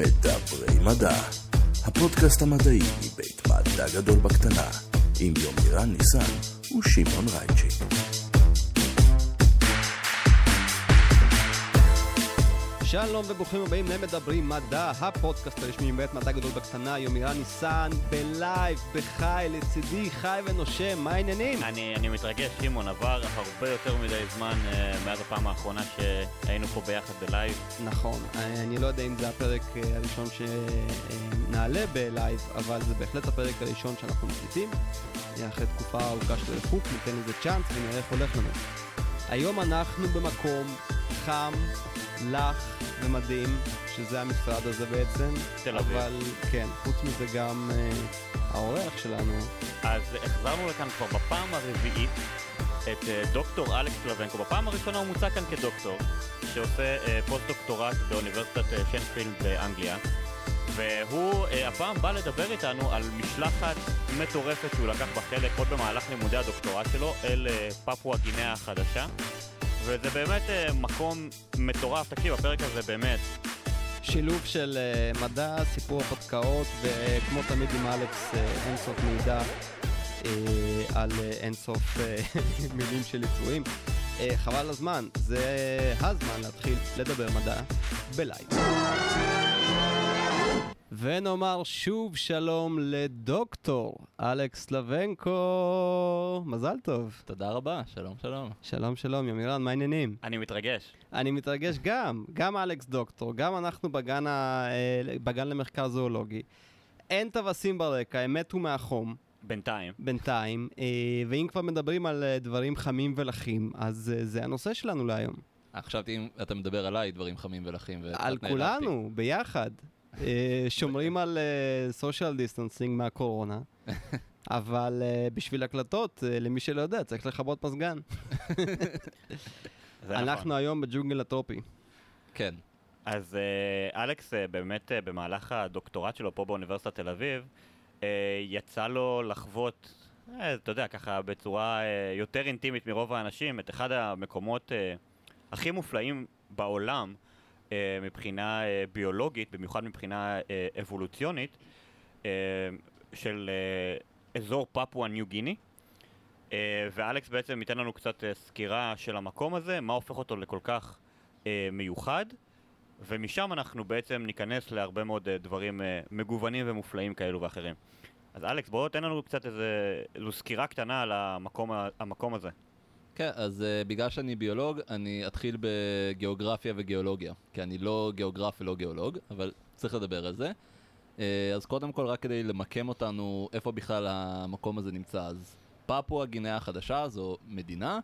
מדברי מדע, הפודקאסט המדעי מבית מדע גדול בקטנה, עם יומירן ניסן ושמעון רייצ'י. שלום וברוכים הבאים למדברים מדע, הפודקאסט הרשמי מבית מדע גדול בקטנה, יומירן ניסן, בלייב, בחי, לצידי, חי ונושם, מה העניינים? אני, אני מתרגש, שמעון, עבר הרבה יותר מדי זמן uh, מאז הפעם האחרונה שהיינו פה ביחד בלייב. נכון, אני לא יודע אם זה הפרק אה, הראשון שנעלה בלייב, אבל זה בהחלט הפרק הראשון שאנחנו מקליטים. אחרי תקופה ארוכה של ריחוק, ניתן לזה צ'אנס ונראה איך הולך לנו. היום אנחנו במקום חם, לח ומדהים, שזה המשרד הזה בעצם. תל אביב. אבל כן, חוץ מזה גם אה, האורח שלנו. אז החזרנו לכאן כבר בפעם הרביעית את אה, דוקטור אלכס סלבנקו. בפעם הראשונה הוא מוצג כאן כדוקטור, שעושה אה, פוסט-דוקטורט באוניברסיטת אה, שפילד באנגליה. והוא אה, הפעם בא לדבר איתנו על משלחת מטורפת שהוא לקח בה חלק עוד במהלך לימודי הדוקטורט שלו אל אה, פפואה גינאה החדשה. וזה באמת אה, מקום מטורף. תקשיב, הפרק הזה באמת שילוב של אה, מדע, סיפור הרפתקאות, וכמו תמיד עם אלכס, אה, אינסוף מידע על אינסוף מילים של יצורים. חבל הזמן, זה הזמן להתחיל לדבר מדע בלייב. ונאמר שוב שלום לדוקטור אלכס לבנקו, מזל טוב. תודה רבה, שלום שלום. שלום שלום, ימירן, מה העניינים? אני מתרגש. אני מתרגש גם, גם אלכס דוקטור, גם אנחנו בגן, ה... אה, בגן למחקר זואולוגי. אין טווסים ברקע, הם מתו מהחום, בינתיים. בינתיים, אה, ואם כבר מדברים על אה, דברים חמים ולחים, אז זה הנושא שלנו להיום. חשבתי אם אתה מדבר עליי, דברים חמים ולחים. וקצת על. כולנו, ביחד. אה, שומרים על social distancing מהקורונה, אבל אה, בשביל הקלטות, אה, למי שלא יודע, צריך לכבות מזגן. זה אנחנו נכון. היום בג'ונגל הטרופי. כן. אז אה, אלכס אה, באמת אה, במהלך הדוקטורט שלו פה באוניברסיטת תל אביב, אה, יצא לו לחוות, אה, אתה יודע, ככה בצורה אה, יותר אינטימית מרוב האנשים, את אחד המקומות אה, הכי מופלאים בעולם אה, מבחינה אה, ביולוגית, במיוחד מבחינה אה, אבולוציונית, אה, של אה, אזור פפואה ניו גיני. אה, ואלכס בעצם ייתן לנו קצת אה, סקירה של המקום הזה, מה הופך אותו לכל כך אה, מיוחד, ומשם אנחנו בעצם ניכנס להרבה מאוד אה, דברים אה, מגוונים ומופלאים כאלו ואחרים. אז אלכס, בוא תן לנו קצת איזו סקירה קטנה על המקום, המקום הזה. כן, אז uh, בגלל שאני ביולוג, אני אתחיל בגיאוגרפיה וגיאולוגיה. כי אני לא גיאוגרף ולא גיאולוג, אבל צריך לדבר על זה. Uh, אז קודם כל, רק כדי למקם אותנו, איפה בכלל המקום הזה נמצא. אז פפואה גינאה החדשה זו מדינה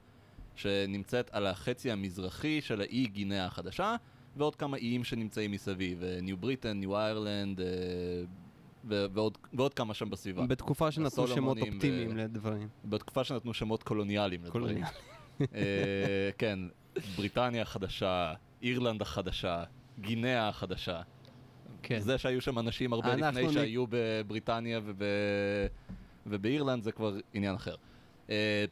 שנמצאת על החצי המזרחי של האי גינאה החדשה, ועוד כמה איים שנמצאים מסביב, אה, ניו בריטן, ניו איירלנד, ועוד, ועוד כמה שם בסביבה. בתקופה שנתנו שמות אופטימיים ו- לדברים. בתקופה שנתנו שמות קולוניאליים לדברים. אה, כן, בריטניה החדשה, אירלנד החדשה, גינאה החדשה. כן. זה שהיו שם אנשים הרבה לפני נ- שהיו בבריטניה וב... ובאירלנד זה כבר עניין אחר. אה,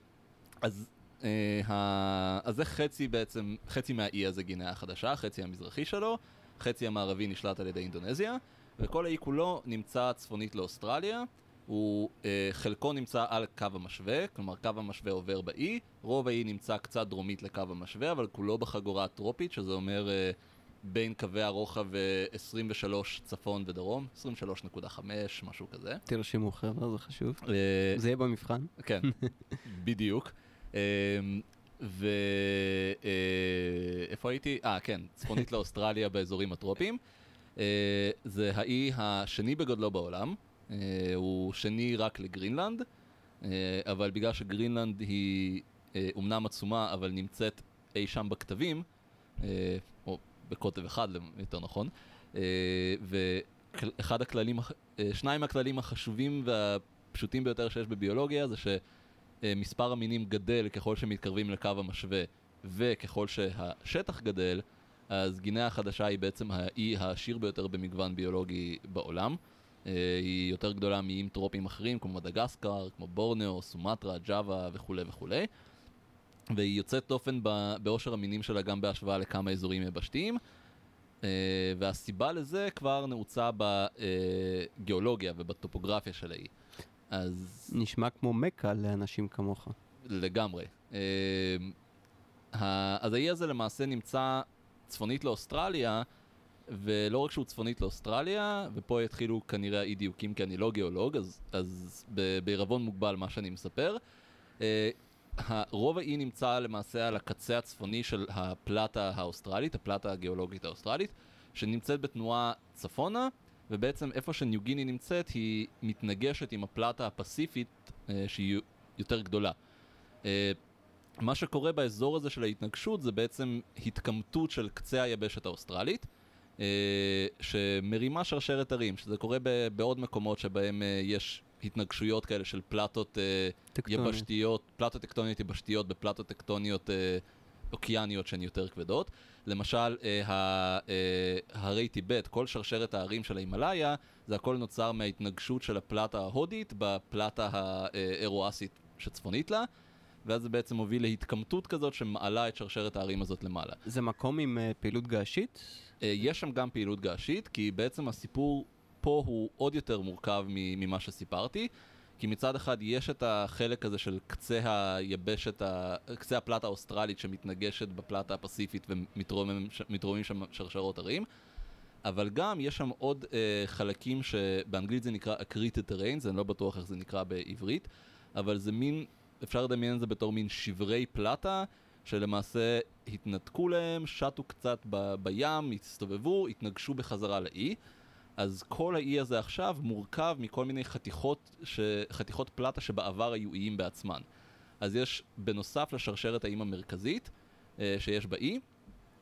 אז, אה, ה- אז זה חצי בעצם, חצי מהאי הזה גינאה החדשה, חצי המזרחי שלו, חצי המערבי נשלט על ידי אינדונזיה, וכל האי כולו נמצא צפונית לאוסטרליה. הוא, אה, חלקו נמצא על קו המשווה, כלומר קו המשווה עובר באי, רוב האי נמצא קצת דרומית לקו המשווה, אבל כולו בחגורה הטרופית, שזה אומר אה, בין קווי הרוחב אה, 23 צפון ודרום, 23.5, משהו כזה. תרשמו חבר'ה, זה חשוב. אה, זה יהיה במבחן. כן, בדיוק. אמ, ואיפה הייתי? אה, כן, צפונית לאוסטרליה באזורים הטרופיים. אה, זה האי השני בגודלו בעולם, אה, הוא שני רק לגרינלנד, אה, אבל בגלל שגרינלנד היא אומנם עצומה, אבל נמצאת אי שם בכתבים, או בקוטב אחד, יותר נכון, ואחד הכללים, שניים מהכללים החשובים והפשוטים ביותר שיש בביולוגיה זה שמספר המינים גדל ככל שמתקרבים לקו המשווה וככל שהשטח גדל, אז גינאה החדשה היא בעצם האי העשיר ביותר במגוון ביולוגי בעולם. אה, היא יותר גדולה מאיים טרופיים אחרים כמו מדגסקר, כמו בורנאו, סומטרה, ג'אווה וכולי וכולי. והיא יוצאת דופן באושר המינים שלה גם בהשוואה לכמה אזורים יבשתיים. אה, והסיבה לזה כבר נעוצה בגיאולוגיה ובטופוגרפיה של האי. אז נשמע כמו מכה לאנשים כמוך. לגמרי. אה, אז האי הזה למעשה נמצא צפונית לאוסטרליה, ולא רק שהוא צפונית לאוסטרליה, ופה יתחילו כנראה האי דיוקים כי אני לא גיאולוג, אז, אז בעירבון מוגבל מה שאני מספר. אה, רוב האי נמצא למעשה על הקצה הצפוני של הפלטה האוסטרלית, הפלטה הגיאולוגית האוסטרלית, שנמצאת בתנועה צפונה, ובעצם איפה שניו גיני נמצאת היא מתנגשת עם הפלטה הפסיפית אה, שהיא יותר גדולה. מה שקורה באזור הזה של ההתנגשות זה בעצם התקמטות של קצה היבשת האוסטרלית, אה, שמרימה שרשרת הרים, שזה קורה בעוד מקומות שבהם אה, יש התנגשויות כאלה של פלטות אה, טקטוניות. יבשתיות, פלטות טקטוניות יבשתיות בפלטות טקטוניות אוקייניות שהן יותר כבדות. למשל, הרי טיבט, כל שרשרת ההרים של ההימאליה, זה הכל נוצר מההתנגשות של הפלטה ההודית בפלטה האירואסית שצפונית לה, ואז זה בעצם מוביל להתקמטות כזאת שמעלה את שרשרת ההרים הזאת למעלה. זה מקום עם אה, פעילות געשית? אה, יש שם גם פעילות געשית, כי בעצם הסיפור פה הוא עוד יותר מורכב ממה שסיפרתי. כי מצד אחד יש את החלק הזה של קצה היבשת, ה- קצה הפלטה האוסטרלית שמתנגשת בפלטה הפסיפית ומתרוממים שם שרשרות הרים, אבל גם יש שם עוד אה, חלקים שבאנגלית זה נקרא accreted terrains, אני לא בטוח איך זה נקרא בעברית, אבל זה מין, אפשר לדמיין את זה בתור מין שברי פלטה, שלמעשה התנתקו להם, שטו קצת ב- בים, הסתובבו, התנגשו בחזרה לאי. אז כל האי הזה עכשיו מורכב מכל מיני חתיכות, ש... חתיכות פלטה שבעבר היו איים בעצמן. אז יש, בנוסף לשרשרת האיים המרכזית אה, שיש באי,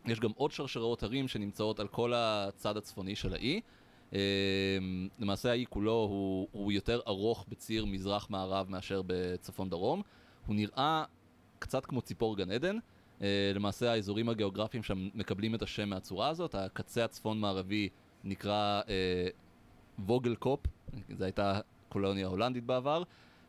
יש גם עוד שרשרות הרים שנמצאות על כל הצד הצפוני של האי. אה, למעשה האי כולו הוא, הוא יותר ארוך בציר מזרח-מערב מאשר בצפון-דרום. הוא נראה קצת כמו ציפור גן עדן. אה, למעשה האזורים הגיאוגרפיים שם מקבלים את השם מהצורה הזאת. הקצה הצפון-מערבי נקרא אה, ווגל קופ, זו הייתה קולוניה הולנדית בעבר.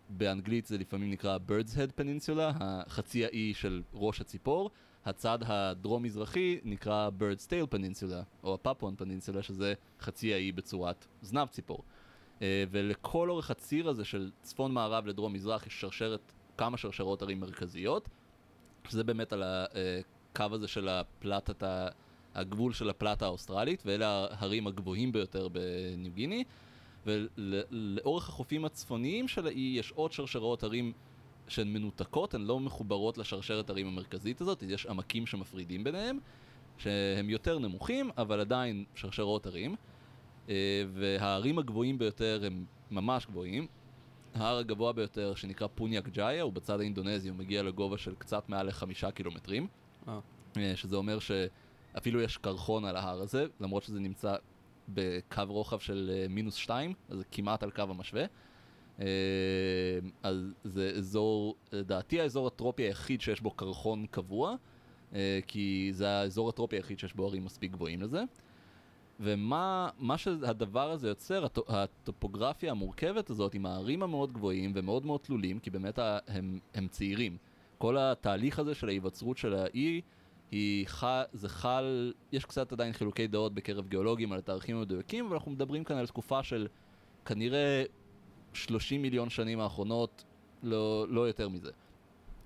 באנגלית זה לפעמים נקרא Bird's Head Peninsula, החצי האי של ראש הציפור. הצד הדרום-מזרחי נקרא Bird's Tail Peninsula, או הפפואן פנינסולה, שזה חצי האי בצורת זנב ציפור. אה, ולכל אורך הציר הזה של צפון-מערב לדרום-מזרח יש שרשרת, כמה שרשרות ערים מרכזיות, שזה באמת על הקו הזה של הפלטת, הגבול של הפלטה האוסטרלית, ואלה ההרים הגבוהים ביותר בניו גיני. ולאורך החופים הצפוניים של האי יש עוד שרשרות הרים שהן מנותקות, הן לא מחוברות לשרשרת הרים המרכזית הזאת, יש עמקים שמפרידים ביניהם, שהם יותר נמוכים, אבל עדיין שרשרות הרים. אה, וההרים הגבוהים ביותר הם ממש גבוהים. ההר הגבוה ביותר, שנקרא פוניאק ג'איה, הוא בצד האינדונזי, הוא מגיע לגובה של קצת מעל לחמישה קילומטרים. אה. אה, שזה אומר שאפילו יש קרחון על ההר הזה, למרות שזה נמצא בקו רוחב של אה, מינוס שתיים, אז זה כמעט על קו המשווה. אה, אז זה אזור, לדעתי האזור הטרופי היחיד שיש בו קרחון קבוע, אה, כי זה האזור הטרופי היחיד שיש בו הרים מספיק גבוהים לזה. ומה מה שהדבר הזה יוצר, הטו- הטופוגרפיה המורכבת הזאת עם הערים המאוד גבוהים ומאוד מאוד תלולים, כי באמת הם, הם צעירים. כל התהליך הזה של ההיווצרות של האי, היא ח... זה חל, יש קצת עדיין חילוקי דעות בקרב גיאולוגים על התאריכים המדויקים, אבל אנחנו מדברים כאן על תקופה של כנראה 30 מיליון שנים האחרונות, לא, לא יותר מזה.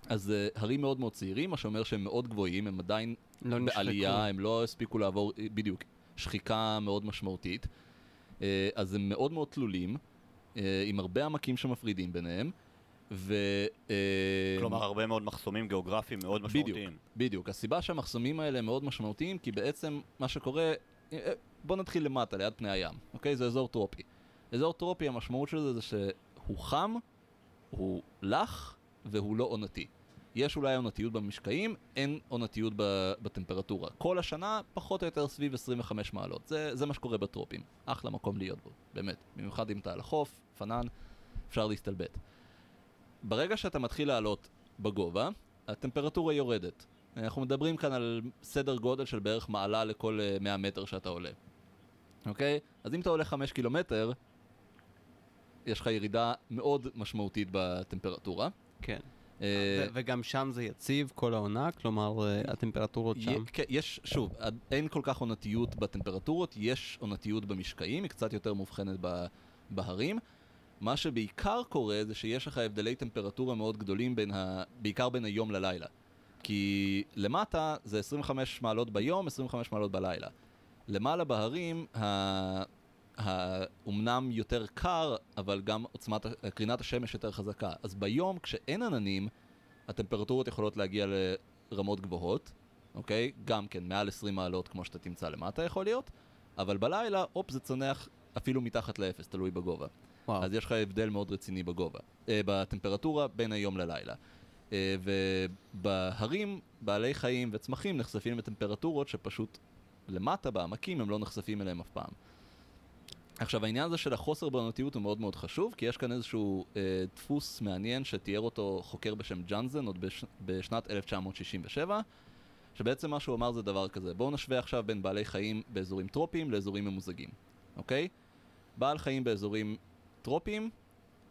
אז uh, הרים מאוד מאוד צעירים, מה שאומר שהם מאוד גבוהים, הם עדיין לא נשחקו. בעלייה, הם לא הספיקו לעבור, אה, בדיוק, שחיקה מאוד משמעותית. אה, אז הם מאוד מאוד תלולים, אה, עם הרבה עמקים שמפרידים ביניהם, ו... אה, כלומר, הרבה מאוד מחסומים גיאוגרפיים מאוד בדיוק. משמעותיים. בדיוק. הסיבה שהמחסומים האלה מאוד משמעותיים, כי בעצם מה שקורה, בוא נתחיל למטה, ליד פני הים, אוקיי? זה אזור טרופי. אזור טרופי, המשמעות של זה זה שהוא חם, הוא לח, והוא לא עונתי. יש אולי עונתיות במשקעים, אין עונתיות בטמפרטורה. כל השנה, פחות או יותר סביב 25 מעלות. זה, זה מה שקורה בטרופים. אחלה מקום להיות בו, באמת. במיוחד אם אתה על החוף, פנן, אפשר להסתלבט. ברגע שאתה מתחיל לעלות בגובה, הטמפרטורה יורדת. אנחנו מדברים כאן על סדר גודל של בערך מעלה לכל אה, 100 מטר שאתה עולה. אוקיי? אז אם אתה עולה 5 קילומטר, יש לך ירידה מאוד משמעותית בטמפרטורה. כן. אה, וגם שם זה יציב כל העונה, כלומר אה, הטמפרטורות שם. כן, יש, שוב, אין כל כך עונתיות בטמפרטורות, יש עונתיות במשקעים, היא קצת יותר מאובחנת ב- בהרים. מה שבעיקר קורה זה שיש לך הבדלי טמפרטורה מאוד גדולים בין ה... בעיקר בין היום ללילה. כי למטה זה 25 מעלות ביום, 25 מעלות בלילה. למעלה בהרים, ה... אומנם יותר קר, אבל גם עוצמת, קרינת השמש יותר חזקה. אז ביום, כשאין עננים, הטמפרטורות יכולות להגיע לרמות גבוהות, אוקיי? גם כן, מעל 20 מעלות כמו שאתה תמצא למטה יכול להיות, אבל בלילה, הופ, זה צונח אפילו מתחת לאפס, תלוי בגובה. וואו. אז יש לך הבדל מאוד רציני בגובה, אה, בטמפרטורה בין היום ללילה. אה, ובהרים, בעלי חיים וצמחים נחשפים לטמפרטורות שפשוט למטה בעמקים הם לא נחשפים אליהם אף פעם. עכשיו העניין הזה של החוסר בעונתיות הוא מאוד מאוד חשוב, כי יש כאן איזשהו אה, דפוס מעניין שתיאר אותו חוקר בשם ג'אנזן עוד בש, בשנת 1967, שבעצם מה שהוא אמר זה דבר כזה, בואו נשווה עכשיו בין בעלי חיים באזורים טרופיים לאזורים ממוזגים, אוקיי? בעל חיים באזורים טרופיים,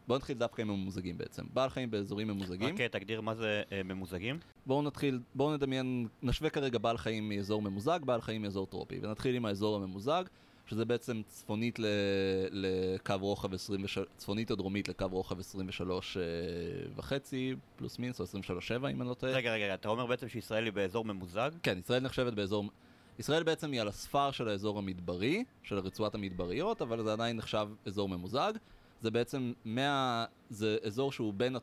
בואו נתחיל דווקא עם הממוזגים בעצם. בעל חיים באזורים ממוזגים, רק אה, תגדיר מה זה אה, ממוזגים. בואו נתחיל, בואו נדמיין, נשווה כרגע בעל חיים מאזור ממוזג, בעל חיים מאזור טרופי, ונתחיל עם האזור הממוזג, שזה בעצם צפונית ל, לקו רוחב 23, צפונית או דרומית לקו רוחב 23 אה, וחצי, פלוס מינוס, או 23.7 אם אני לא טועה. רגע, רגע, אתה אומר בעצם שישראל היא באזור ממוזג? כן, ישראל נחשבת באזור... ישראל בעצם היא על הספר של האזור המדברי, של רצועת המדבריות, אבל זה עדיין נחשב אזור ממוזג. זה בעצם מה... זה אזור שהוא בין,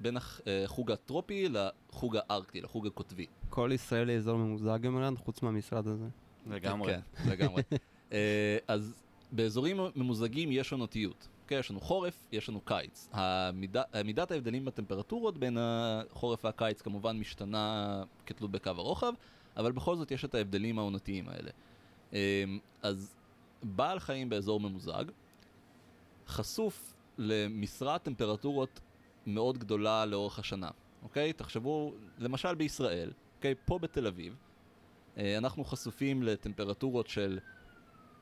בין החוג הטרופי לחוג הארקטי, לחוג הקוטבי. כל ישראל היא אזור ממוזג גמרן, חוץ מהמשרד הזה. לגמרי. כן, לגמרי. אה, אז באזורים ממוזגים יש עונתיות. כן, יש לנו חורף, יש לנו קיץ. המידה, מידת ההבדלים בטמפרטורות בין החורף והקיץ כמובן משתנה כתלות בקו הרוחב, אבל בכל זאת יש את ההבדלים העונתיים האלה. אה, אז בעל חיים באזור ממוזג חשוף למשרת טמפרטורות מאוד גדולה לאורך השנה, אוקיי? תחשבו, למשל בישראל, אוקיי? פה בתל אביב, אה, אנחנו חשופים לטמפרטורות של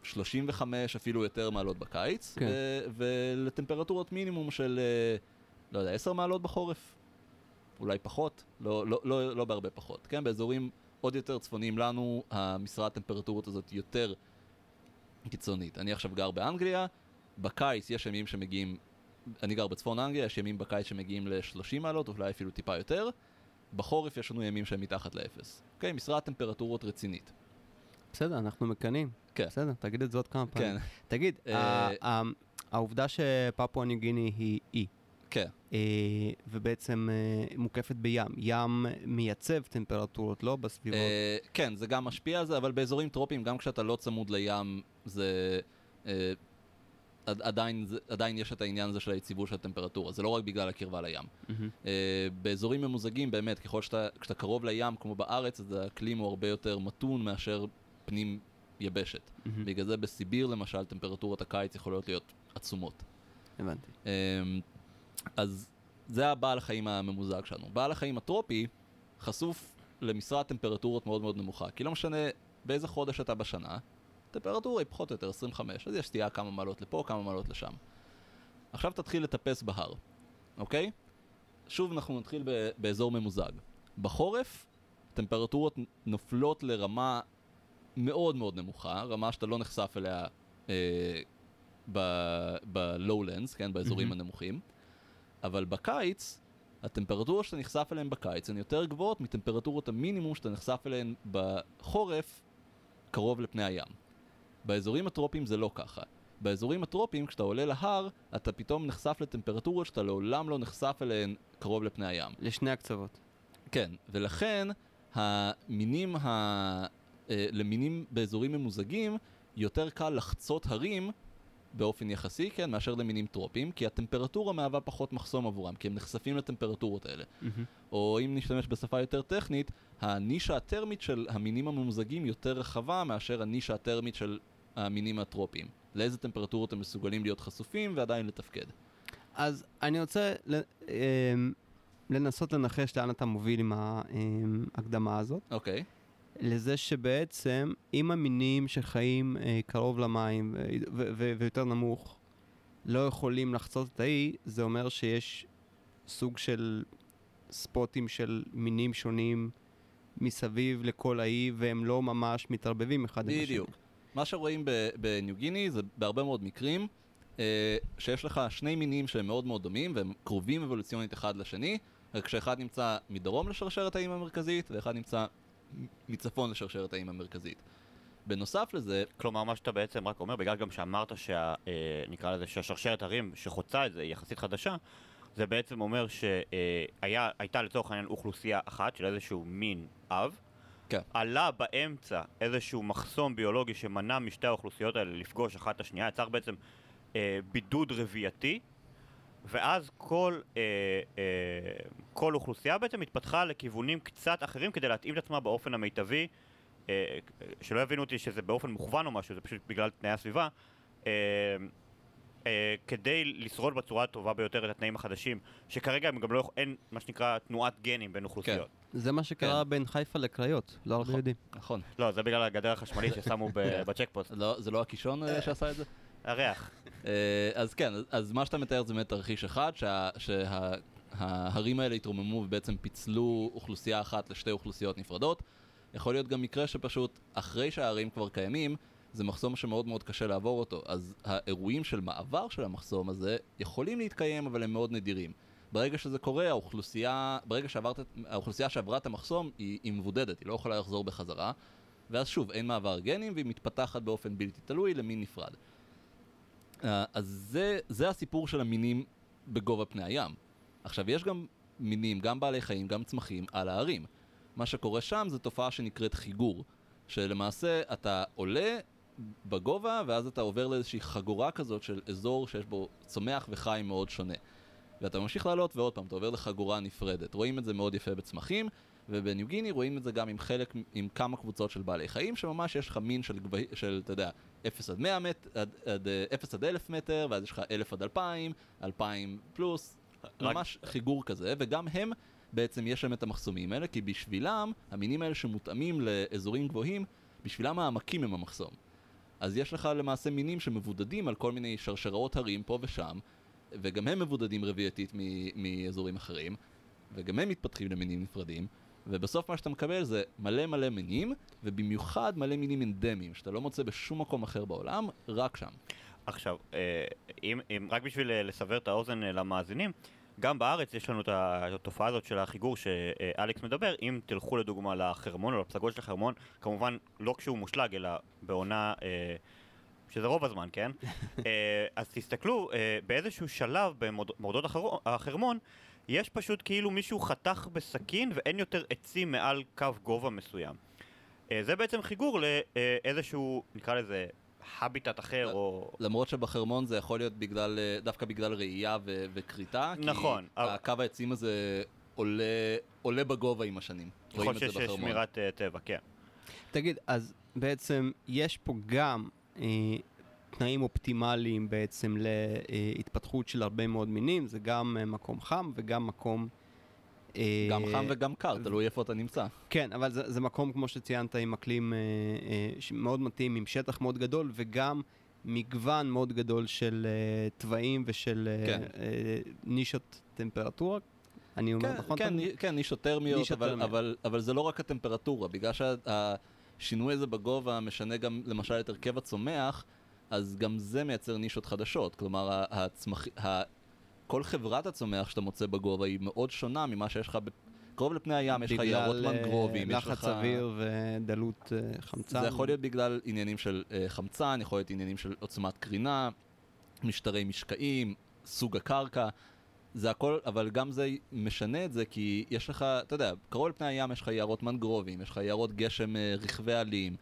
35 אפילו יותר מעלות בקיץ, כן. ו- ולטמפרטורות מינימום של, אה, לא יודע, 10 מעלות בחורף. אולי פחות, לא, לא, לא, לא בהרבה פחות, כן? באזורים עוד יותר צפוניים לנו, המשרת הטמפרטורות הזאת יותר קיצונית. אני עכשיו גר באנגליה, בקיץ יש ימים שמגיעים, אני גר בצפון אנגליה, יש ימים בקיץ שמגיעים ל-30 מעלות, אולי אפילו טיפה יותר. בחורף יש לנו ימים שהם מתחת לאפס. אוקיי? משרת טמפרטורות רצינית. בסדר, אנחנו מקנאים. כן. בסדר, תגיד את זה עוד כמה פעמים. כן, תגיד, אה, העובדה שפפואה ניו גיני היא אי, כן. אה, ובעצם אה, מוקפת בים, ים מייצב טמפרטורות, לא בסביבות. כן, זה גם משפיע על זה, אבל באזורים טרופיים, גם כשאתה לא צמוד לים, זה... עד- עדיין, עדיין יש את העניין הזה של היציבות של הטמפרטורה, זה לא רק בגלל הקרבה לים. מהמם. אה, באזורים ממוזגים, באמת, ככל שאתה, כשאתה קרוב לים, כמו בארץ, אז האקלים הוא הרבה יותר מתון מאשר פנים יבשת. מהמם. בגלל זה בסיביר, למשל, טמפרטורות הקיץ יכולות להיות עצומות. הבנתי. אמ, אז זה הבעל החיים הממוזג שלנו. בעל החיים הטרופי חשוף למשרת טמפרטורות מאוד מאוד נמוכה, כי לא משנה באיזה חודש אתה בשנה, טמפרטורה היא פחות או יותר 25, אז יש סטייה כמה מעלות לפה, כמה מעלות לשם. עכשיו תתחיל לטפס בהר, אוקיי? שוב אנחנו נתחיל באזור ממוזג. בחורף, טמפרטורות נופלות לרמה מאוד מאוד נמוכה, רמה שאתה לא נחשף אליה אה, ב-lowlands, כן, באזורים מהמם. הנמוכים, אבל בקיץ, הטמפרטורות שאתה נחשף אליהן בקיץ הן יותר גבוהות מטמפרטורות המינימום שאתה נחשף אליהן בחורף קרוב לפני הים. באזורים הטרופיים זה לא ככה. באזורים הטרופיים, כשאתה עולה להר, אתה פתאום נחשף לטמפרטורות שאתה לעולם לא נחשף אליהן קרוב לפני הים. לשני הקצוות. כן, ולכן המינים ה... אה, למינים באזורים ממוזגים יותר קל לחצות הרים באופן יחסי, כן, מאשר למינים טרופיים, כי הטמפרטורה מהווה פחות מחסום עבורם, כי הם נחשפים לטמפרטורות האלה. מהמם. או אם נשתמש בשפה יותר טכנית, הנישה הטרמית של המינים הממוזגים יותר רחבה מאשר הנישה הטרמית של המינים הטרופיים. לאיזה טמפרטורות הם מסוגלים להיות חשופים ועדיין לתפקד. אז אני רוצה אמ, לנסות לנחש לאן אתה מוביל עם ההקדמה הזאת. אוקיי. לזה שבעצם אם המינים שחיים אה, קרוב למים אה, ו- ו- ויותר נמוך לא יכולים לחצות את האי, זה אומר שיש סוג של ספוטים של מינים שונים מסביב לכל האי, והם לא ממש מתערבבים אחד עם השני. בדיוק. מה שרואים בניו גיני זה בהרבה מאוד מקרים, אה, שיש לך שני מינים שהם מאוד מאוד דומים, והם קרובים אבולוציונית אחד לשני, רק שאחד נמצא מדרום לשרשרת האיים המרכזית, ואחד נמצא מצפון לשרשרת האיים המרכזית. בנוסף לזה, כלומר, מה שאתה בעצם רק אומר, בגלל גם שאמרת שה... אה, נקרא לזה שהשרשרת הרים שחוצה את זה היא יחסית חדשה, זה בעצם אומר שהייתה לצורך העניין אוכלוסייה אחת של איזשהו מין אב, כן. עלה באמצע איזשהו מחסום ביולוגי שמנע משתי האוכלוסיות האלה לפגוש אחת את השנייה, יצר בעצם אה, בידוד רבייתי, ואז כל, אה, אה, כל אוכלוסייה בעצם התפתחה לכיוונים קצת אחרים כדי להתאים את עצמה באופן המיטבי, אה, שלא יבינו אותי שזה באופן מוכוון או משהו, זה פשוט בגלל תנאי הסביבה, אה, אה, כדי לשרוד בצורה הטובה ביותר את התנאים החדשים, שכרגע הם גם לא, אין מה שנקרא תנועת גנים בין אוכלוסיות. זה מה שקרה בין חיפה לקריות, לא הרבה נכון. יודעים. נכון, לא, זה בגלל הגדר החשמלית ששמו ב- בצ'ק פוסט. לא, זה לא הקישון אה, שעשה את זה? הריח. אה, אז כן, אז- מה שאתה מתאר זה באמת תרחיש אחד, שההרים האלה התרוממו ובעצם פיצלו אוכלוסייה אחת לשתי אוכלוסיות נפרדות. יכול להיות גם מקרה שפשוט אחרי שההרים כבר קיימים, זה מחסום שמאוד מאוד קשה לעבור אותו. אז האירועים של מעבר של המחסום הזה יכולים להתקיים, אבל הם מאוד נדירים. ברגע שזה קורה, האוכלוסייה, ברגע שעברת, האוכלוסייה שעברה את המחסום היא, היא מבודדת, היא לא יכולה לחזור בחזרה. ואז שוב, אין מעבר גנים והיא מתפתחת באופן בלתי תלוי למין נפרד. אה, אז זה, זה הסיפור של המינים בגובה פני הים. עכשיו, יש גם מינים, גם בעלי חיים, גם צמחים, על ההרים. מה שקורה שם זה תופעה שנקראת חיגור, שלמעשה אתה עולה בגובה, ואז אתה עובר לאיזושהי חגורה כזאת של אזור שיש בו צומח וחי מאוד שונה. ואתה ממשיך לעלות, ועוד פעם, אתה עובר לחגורה נפרדת. רואים את זה מאוד יפה בצמחים, ובניו גיני רואים את זה גם עם חלק, עם כמה קבוצות של בעלי חיים, שממש יש לך מין של, של אתה יודע, 0 עד 100 מטר, עד, עד, אה, 0 עד 1,000 מטר, ואז יש לך 1,000 עד 2,000, 2,000 פלוס, רק- ממש חיגור כזה, וגם הם, בעצם יש להם את המחסומים האלה, כי בשבילם, המינים האלה שמותאמים לאזורים גבוהים, בשבילם העמקים הם המחסום. אז יש לך למעשה מינים שמבודדים על כל מיני שרשראות הרים פה ושם, וגם הם מבודדים רבייתית מאזורים אחרים, וגם הם מתפתחים למינים נפרדים, ובסוף מה שאתה מקבל זה מלא מלא מינים, ובמיוחד מלא מינים אנדמיים, שאתה לא מוצא בשום מקום אחר בעולם, רק שם. עכשיו, אה, אם, אם, רק בשביל אה, לסבר את האוזן אה, למאזינים, גם בארץ יש לנו את התופעה הזאת של החיגור שאלכס מדבר, אם תלכו לדוגמה לחרמון או לפסגות של החרמון, כמובן לא כשהוא מושלג, אלא בעונה, שזה רוב הזמן, כן? אז תסתכלו, באיזשהו שלב במורדות החר- החרמון, יש פשוט כאילו מישהו חתך בסכין ואין יותר עצים מעל קו גובה מסוים. אה, זה בעצם חיגור לאיזשהו, נקרא לזה, הביטט אחר. או... למרות שבחרמון זה יכול להיות בגלל, אה, דווקא בגלל ראייה ו- וכריתה, נכון, כי אבל- הקו העצים הזה עולה, עולה בגובה עם השנים. ככל רואים את שיש זה בחרמון. שמירת אה, טבע, כן. תגיד, אז בעצם יש פה גם אה, תנאים אופטימליים בעצם להתפתחות של הרבה מאוד מינים, זה גם אה, מקום חם וגם מקום... אה, גם חם וגם קר, תלוי איפה אתה נמצא. כן, אבל זה, זה מקום, כמו שציינת, עם אקלים אה, מאוד מתאים, עם שטח מאוד גדול, וגם מגוון מאוד גדול של תוואים ושל כן. נישות טמפרטורה. אני אומר, כן, נכון? כן? ני- כן, נישות טרמיות, נישות אבל, טרמיות. אבל, אבל זה לא רק הטמפרטורה, בגלל שהשינוי הזה בגובה משנה גם למשל את הרכב הצומח, אז גם זה מייצר נישות חדשות. כלומר, הצמח... ה... כל חברת הצומח שאתה מוצא בגובה היא מאוד שונה ממה שיש לך ב... קרוב לפני הים, יש לך יערות בגלל, אה, מנגרובים, יש לך... לחץ אוויר ודלות אה, חמצן. זה יכול להיות בגלל עניינים של uh, חמצן, יכול להיות עניינים של עוצמת קרינה, משטרי משקעים, סוג הקרקע. זה הכל, אבל גם זה משנה את זה כי יש לך, אתה יודע, קרוב לפני הים יש לך יערות מנגרובים, יש לך יערות גשם אה, רכבי עלים.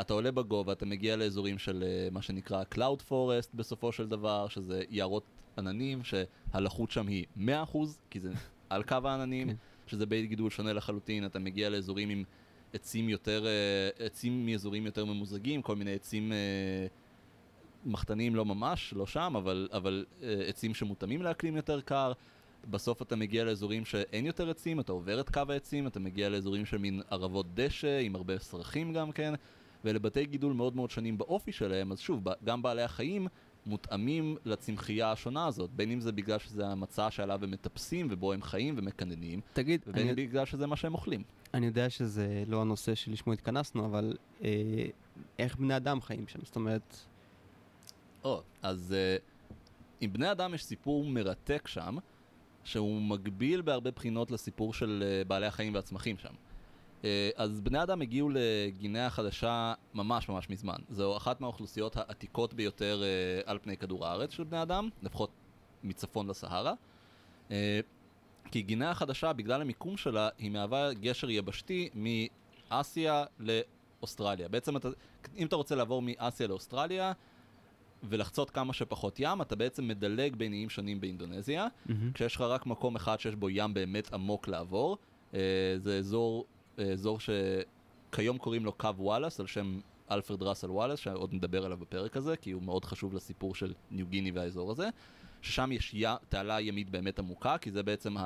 אתה עולה בגובה, אתה מגיע לאזורים של אה, מה שנקרא Cloud Forest בסופו של דבר, שזה יערות עננים שהלחות שם היא 100% כי זה על קו העננים, כן. שזה בית גידול שונה לחלוטין, אתה מגיע לאזורים עם עצים יותר, אה, עצים מאזורים יותר ממוזגים, כל מיני עצים אה, מחתניים לא ממש, לא שם, אבל, אבל עצים שמותאמים לאקלים יותר קר. בסוף אתה מגיע לאזורים שאין יותר עצים, אתה עובר את קו העצים, אתה מגיע לאזורים של מין ערבות דשא, עם הרבה סרחים גם כן, ואלה בתי גידול מאוד מאוד שונים באופי שלהם, אז שוב, גם בעלי החיים מותאמים לצמחייה השונה הזאת, בין אם זה בגלל שזה המצע שעליו הם מטפסים ובו הם חיים ומקננים, תגיד, ובין אני, בגלל שזה מה שהם אוכלים. אני יודע שזה לא הנושא שלשמו התכנסנו, אבל אה, איך בני אדם חיים שם? זאת אומרת, או, אז uh, עם בני אדם יש סיפור מרתק שם, שהוא מקביל בהרבה בחינות לסיפור של uh, בעלי החיים והצמחים שם. Uh, אז בני אדם הגיעו לגינאה החדשה ממש ממש מזמן. זו אחת מהאוכלוסיות העתיקות ביותר uh, על פני כדור הארץ של בני אדם, לפחות מצפון לסהרה. Uh, כי גינאה החדשה, בגלל המיקום שלה, היא מהווה גשר יבשתי מאסיה לאוסטרליה. בעצם, אתה, אם אתה רוצה לעבור מאסיה לאוסטרליה, ולחצות כמה שפחות ים, אתה בעצם מדלג בין איים שונים באינדונזיה, מהמם. כשיש לך רק מקום אחד שיש בו ים באמת עמוק לעבור. אה, זה אזור, אה, אזור שכיום קוראים לו קו וואלאס, על שם אלפרד ראסל וואלאס, שעוד נדבר עליו בפרק הזה, כי הוא מאוד חשוב לסיפור של ניו גיני והאזור הזה, ששם יש י... תעלה ימית באמת עמוקה, כי זה בעצם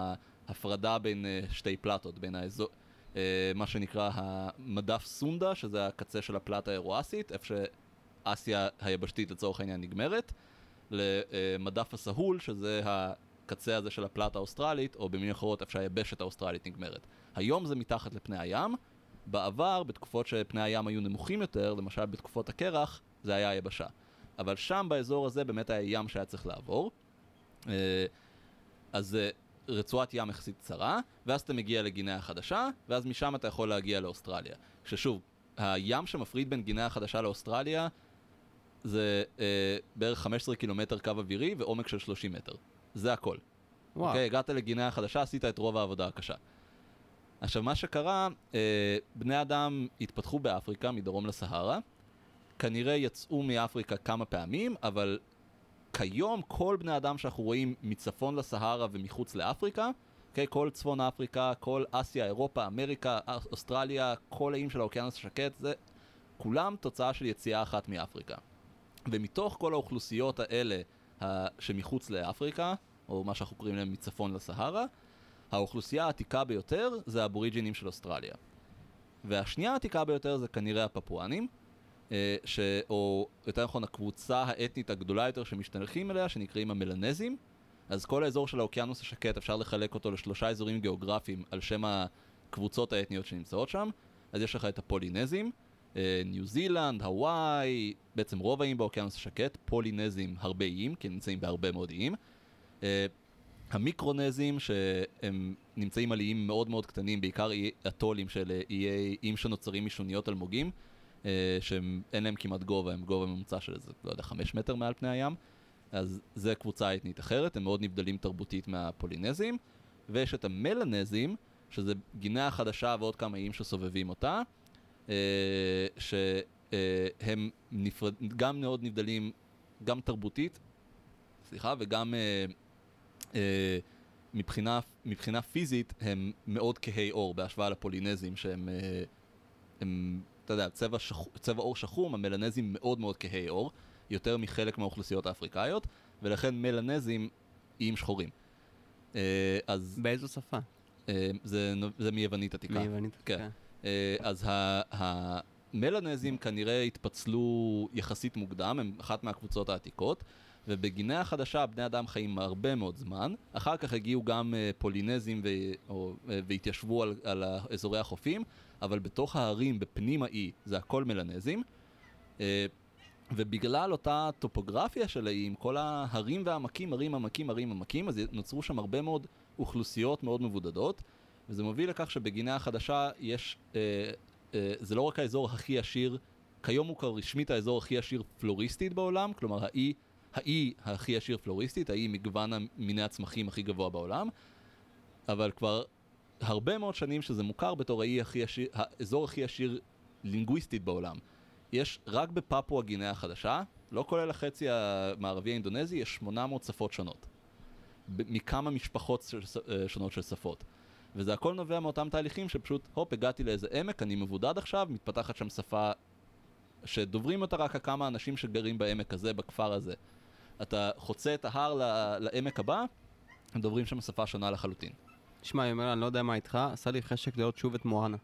ההפרדה בין אה, שתי פלטות, בין האזור... אה, מה שנקרא המדף סונדה, שזה הקצה של הפלטה האירואסית, איפה שאסיה היבשתית לצורך העניין נגמרת, למדף הסהול, שזה הקצה הזה של הפלטה האוסטרלית, או במילים אחרות איפה שהיבשת האוסטרלית נגמרת. היום זה מתחת לפני הים, בעבר, בתקופות שפני הים היו נמוכים יותר, למשל בתקופות הקרח, זה היה היבשה. אבל שם באזור הזה באמת היה ים שהיה צריך לעבור. אה, אז זה רצועת ים יחסית קצרה, ואז אתה מגיע לגינאה החדשה, ואז משם אתה יכול להגיע לאוסטרליה. ששוב, הים שמפריד בין גינאה החדשה לאוסטרליה זה אה, בערך 15 קילומטר קו אווירי ועומק של 30 מטר. זה הכל. וואו. אוקיי, הגעת לגינאה החדשה, עשית את רוב העבודה הקשה. עכשיו, מה שקרה, אה, בני אדם התפתחו באפריקה, מדרום לסהרה. כנראה יצאו מאפריקה כמה פעמים, אבל כיום כל בני אדם שאנחנו רואים מצפון לסהרה ומחוץ לאפריקה, אוקיי, כל צפון אפריקה, כל אסיה, אירופה, אמריקה, אוסטרליה, כל האיים של האוקיינוס השקט, זה כולם תוצאה של יציאה אחת מאפריקה. ומתוך כל האוכלוסיות האלה שמחוץ לאפריקה, או מה שאנחנו קוראים להם מצפון לסהרה, האוכלוסייה העתיקה ביותר זה האבוריג'ינים של אוסטרליה. והשנייה העתיקה ביותר זה כנראה הפפואנים, אה, ש... או יותר נכון הקבוצה האתנית הגדולה יותר שמשתייכים אליה, שנקראים המלנזים. אז כל האזור של האוקיינוס השקט אפשר לחלק אותו לשלושה אזורים גיאוגרפיים על שם הקבוצות האתניות שנמצאות שם. אז יש לך את הפולינזים, ניו זילנד, הוואי, בעצם רוב האיים באוקיינוס השקט, פולינזים הרבה איים, כי הם נמצאים בהרבה מאוד איים. אה, המיקרונזים שהם נמצאים על איים מאוד מאוד קטנים, בעיקר אטולים של אה, איי איים שנוצרים משוניות אלמוגים, אה, שהם אין להם כמעט גובה, הם גובה ממוצע של איזה, לא יודע, חמש מטר מעל פני הים, אז זה קבוצה אתנית אחרת, הם מאוד נבדלים תרבותית מהפולינזים, ויש את המלנזים, שזה גינאה החדשה ועוד כמה איים שסובבים אותה, אה, שהם נפרד, גם מאוד נבדלים, גם תרבותית, סליחה, וגם אה, אה, מבחינה, מבחינה פיזית הם מאוד כהי עור בהשוואה לפולינזים שהם, אה, הם, אתה יודע, צבע, שח, צבע עור שחום, המלנזים מאוד מאוד כהי עור, יותר מחלק מהאוכלוסיות האפריקאיות, ולכן מלנזים איים שחורים. אה, אז באיזו שפה? אה, זה, זה מיוונית עתיקה. מיוונית. כן. אה, אז המלנזים כנראה התפצלו יחסית מוקדם, הם אחת מהקבוצות העתיקות, ובגינאה החדשה בני אדם חיים הרבה מאוד זמן. אחר כך הגיעו גם אה, פולינזים ו... או, אה, והתיישבו על, על אזורי החופים, אבל בתוך ההרים, בפנים האי, זה הכל מלנזים. ובגלל אותה טופוגרפיה של האיים, כל ההרים והעמקים, הרים עמקים, הרים עמקים, אז נוצרו שם הרבה מאוד אוכלוסיות מאוד מבודדות, וזה מוביל לכך שבגינאה החדשה יש, אה, אה, זה לא רק האזור הכי עשיר, כיום הוא כבר רשמית האזור הכי עשיר פלוריסטית בעולם, כלומר האי, האי הכי עשיר פלוריסטית, האי מגוון מיני הצמחים הכי גבוה בעולם, אבל כבר הרבה מאוד שנים שזה מוכר בתור האי הכי עשיר, האזור הכי עשיר לינגוויסטית בעולם. יש רק בפפואה גינאה החדשה, לא כולל החצי המערבי האינדונזי, יש 800 שפות שונות. מכמה משפחות אה, שונות של שפות. וזה הכל נובע מאותם תהליכים שפשוט, הופ, הגעתי לאיזה עמק, אני מבודד עכשיו, מתפתחת שם שפה שדוברים אותה רק כמה אנשים שגרים בעמק הזה, בכפר הזה. אתה חוצה את ההר ל- לעמק הבא, הם דוברים שם שפה שונה לחלוטין. שמע, יומר, אני לא יודע מה איתך, עשה לי חשק לראות שוב את מואנה.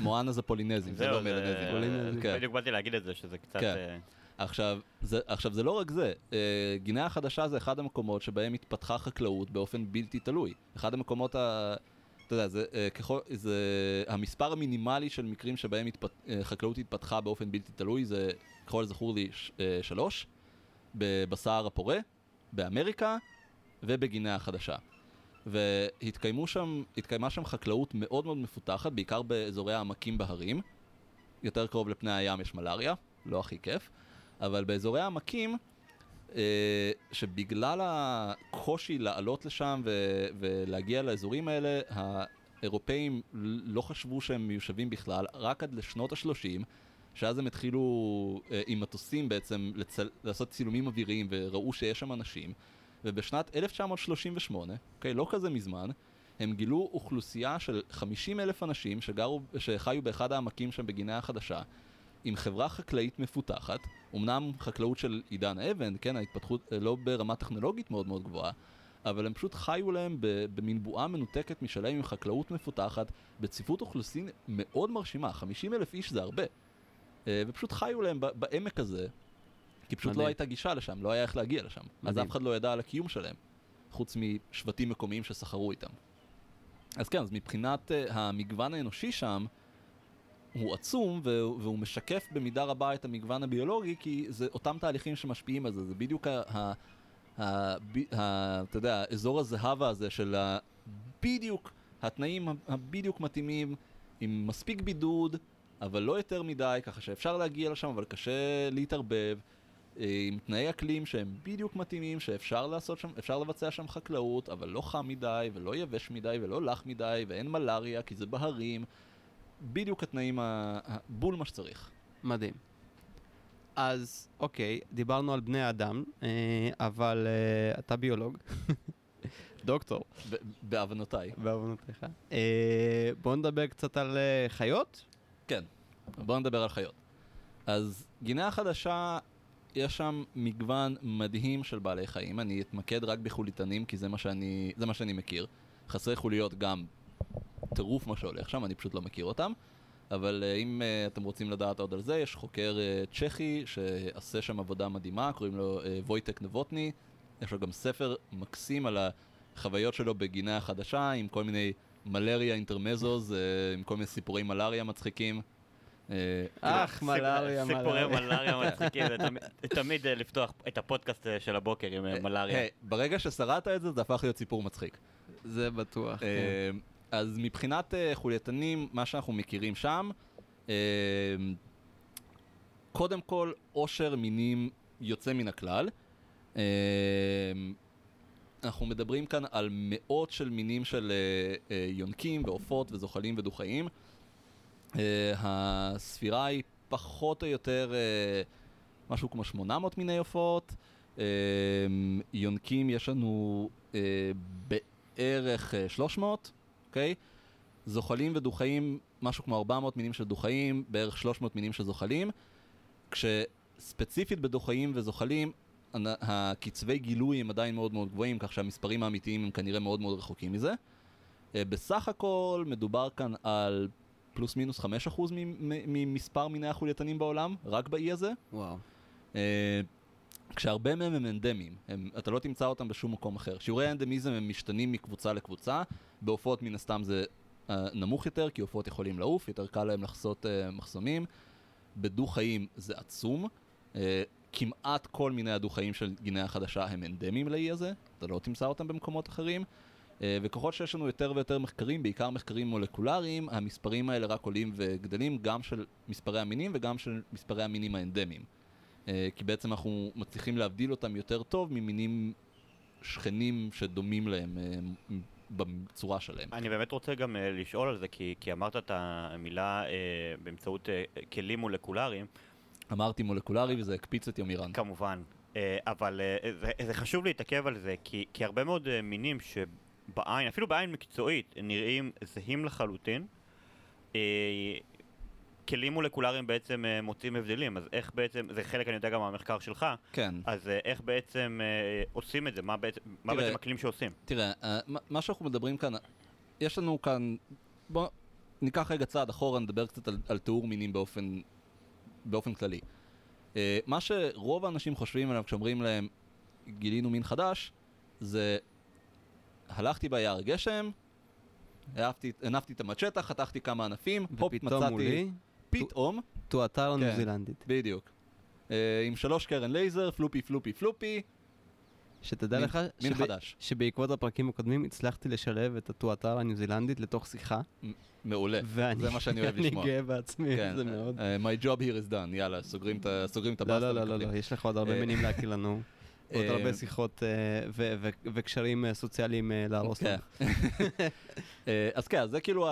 מואנה זה פולינזים, זה לא מלנזים. כן. בדיוק באתי להגיד את זה, שזה קצת... עכשיו זה, עכשיו, זה לא רק זה, אה, גינאה החדשה זה אחד המקומות שבהם התפתחה חקלאות באופן בלתי תלוי. אחד המקומות ה... אתה יודע, זה, אה, ככל, זה המספר המינימלי של מקרים שבהם התפת, אה, חקלאות התפתחה באופן בלתי תלוי זה, ככל זכור לי, ש, אה, שלוש, ב- בסהר הפורה, באמריקה ובגינאה החדשה. והתקיימו שם, התקיימה שם חקלאות מאוד מאוד מפותחת, בעיקר באזורי העמקים בהרים. יותר קרוב לפני הים יש מלאריה, לא הכי כיף, אבל באזורי העמקים, אה, שבגלל הקושי לעלות לשם ו- ולהגיע לאזורים האלה, האירופאים לא חשבו שהם מיושבים בכלל, רק עד לשנות ה-30, שאז הם התחילו אה, עם מטוסים בעצם לצל... לעשות צילומים אוויריים וראו שיש שם אנשים. ובשנת 1938, אוקיי, לא כזה מזמן, הם גילו אוכלוסייה של 50 אלף אנשים שגרו, שחיו באחד העמקים שם בגינאה החדשה, עם חברה חקלאית מפותחת, אמנם חקלאות של עידן האבן, כן, ההתפתחות לא ברמה טכנולוגית מאוד מאוד גבוהה, אבל הם פשוט חיו להם במין בועה מנותקת משלהם עם חקלאות מפותחת, בצפיפות אוכלוסין מאוד מרשימה, 50 אלף איש זה הרבה. אה, ופשוט חיו להם בעמק הזה, כי פשוט מדהים. לא הייתה גישה לשם, לא היה איך להגיע לשם. אז מדהים. אף אחד לא ידע על הקיום שלהם, חוץ משבטים מקומיים שסחרו איתם. אז כן, אז מבחינת uh, המגוון האנושי שם, הוא עצום והוא, משקף במידה רבה את המגוון הביולוגי, כי זה אותם תהליכים שמשפיעים על זה, זה בדיוק ה... ה, ה, ב- ה אתה יודע, אזור הזהבה הזה של בדיוק התנאים הבדיוק מתאימים, עם מספיק בידוד, אבל לא יותר מדי, ככה שאפשר להגיע לשם, אבל קשה להתערבב, אה, עם תנאי אקלים שהם בדיוק מתאימים, שאפשר לעשות שם, אפשר לבצע שם חקלאות, אבל לא חם מדי, ולא יבש מדי, ולא לח מדי, ואין מלאריה, כי זה בהרים. בדיוק התנאים, בול מה שצריך. מדהים. אז אוקיי, דיברנו על בני אדם, אה, אבל אה, אתה ביולוג, דוקטור, בעוונותיי. בעוונותיך. אה, בואו נדבר קצת על חיות. כן, בואו נדבר על חיות. אז גינאה החדשה, יש שם מגוון מדהים של בעלי חיים. אני אתמקד רק בחוליתנים, כי זה מה שאני, זה מה שאני מכיר. חסרי חוליות גם טירוף מה שהולך שם, אני פשוט לא מכיר אותם. אבל uh, אם uh, אתם רוצים לדעת עוד על זה, יש חוקר uh, צ'כי שעשה שם עבודה מדהימה, קוראים לו uh, וויטק נבוטני. יש לו גם ספר מקסים על החוויות שלו בגינאה החדשה, עם כל מיני מלריה אינטרמזוז, uh, עם כל מיני סיפורי מלריה מצחיקים. Uh, אך, מלאריה, סיפורי מלאריה. מלאריה מצחיקים, זה תמיד- אה, לפתוח את הפודקאסט אה, של הבוקר עם אה, מלאריה. ברגע ששרדת את זה, זה הפך להיות סיפור מצחיק. זה בטוח. אז מבחינת אה, חולייתנים, מה שאנחנו מכירים שם, אה, קודם כל, עושר מינים יוצא מן הכלל. אה, אנחנו מדברים כאן על מאות של מינים של אה, אה, יונקים ועופות וזוחלים ודו-חיים. אה, הספירה היא פחות או יותר אה, משהו כמו 800 מיני עופות. אה, יונקים יש לנו אה, בערך אה, 300, אוקיי? זוחלים ודו-חיים, משהו כמו 400 מינים של דו-חיים, בערך 300 מינים של זוחלים. כשספציפית בדו-חיים וזוחלים, הקצבי גילוי הם עדיין מאוד מאוד גבוהים, כך שהמספרים האמיתיים הם כנראה מאוד מאוד רחוקים מזה. אה, בסך הכל מדובר כאן על פלוס מינוס 5% מ- מ- ממספר מיני החולייתנים בעולם, רק באי הזה. וואו. כשהרבה מהם הם אנדמיים, הם, אתה לא תמצא אותם בשום מקום אחר. שיעורי האנדמיזם הם משתנים מקבוצה לקבוצה, בעופות מן הסתם זה uh, נמוך יותר, כי עופות יכולים לעוף, יותר קל להם לחסות uh, מחסומים. בדו-חיים זה עצום, uh, כמעט כל מיני הדו-חיים של גינאה החדשה הם אנדמיים לאי הזה, אתה לא תמצא אותם במקומות אחרים. Uh, וככל שיש לנו יותר ויותר מחקרים, בעיקר מחקרים מולקולריים, המספרים האלה רק עולים וגדלים, גם של מספרי המינים וגם של מספרי המינים האנדמיים. אה, כי בעצם אנחנו מצליחים להבדיל אותם יותר טוב ממינים שכנים שדומים להם אה, בצורה שלהם. אני באמת רוצה גם אה, לשאול על זה, כי כי אמרת את המילה באמצעות כלים מולקולריים, אמרתי מולקולרי וזה הקפיץ את יומירן. כמובן. אבל זה, זה חשוב להתעכב על זה, כי, כי הרבה מאוד מינים שבעין, אפילו בעין מקצועית, נראים זהים לחלוטין, כלים מולקולריים בעצם אה, מוצאים הבדלים, אז איך בעצם, זה חלק אני יודע גם מהמחקר שלך, כן, אז אה, איך בעצם אה, עושים את זה? מה בעצם, מה תראה, בעצם הכלים שעושים? תראה, אה, מה- מה שאנחנו מדברים כאן, יש לנו כאן, בוא ניקח רגע צעד אחורה, נדבר קצת על, על תיאור מינים באופן, באופן כללי. מה שרוב האנשים חושבים עליו כשאומרים להם גילינו מין חדש, זה הלכתי ביער גשם, העפתי- הנפתי את המצ'טה, חתכתי כמה ענפים, הופ, ופתאום מצאתי, מולי, פתאום, כן. ניו זילנדית. בדיוק. אה, עם שלוש קרן לייזר, פלופי פלופי פלופי, שתדע מין- לך מין שב-. שבעקבות הפרקים הקודמים הצלחתי לשלב את התואטר הניו זילנדית לתוך שיחה. מעולה. ואני זה מה שאני אוהב לשמוע. אני גאה בעצמי, כן, זה מאוד. אה, my job here is done, יאללה, סוגרים את לא, הבאסטה. לא, לא, לא. לא, יש לך עוד הרבה אה, מינים להקיא לנו. עוד אה, הרבה שיחות אה, וקשרים אה, סוציאליים אה, להרוס כן. לנו. אה, אז כן, זה כאילו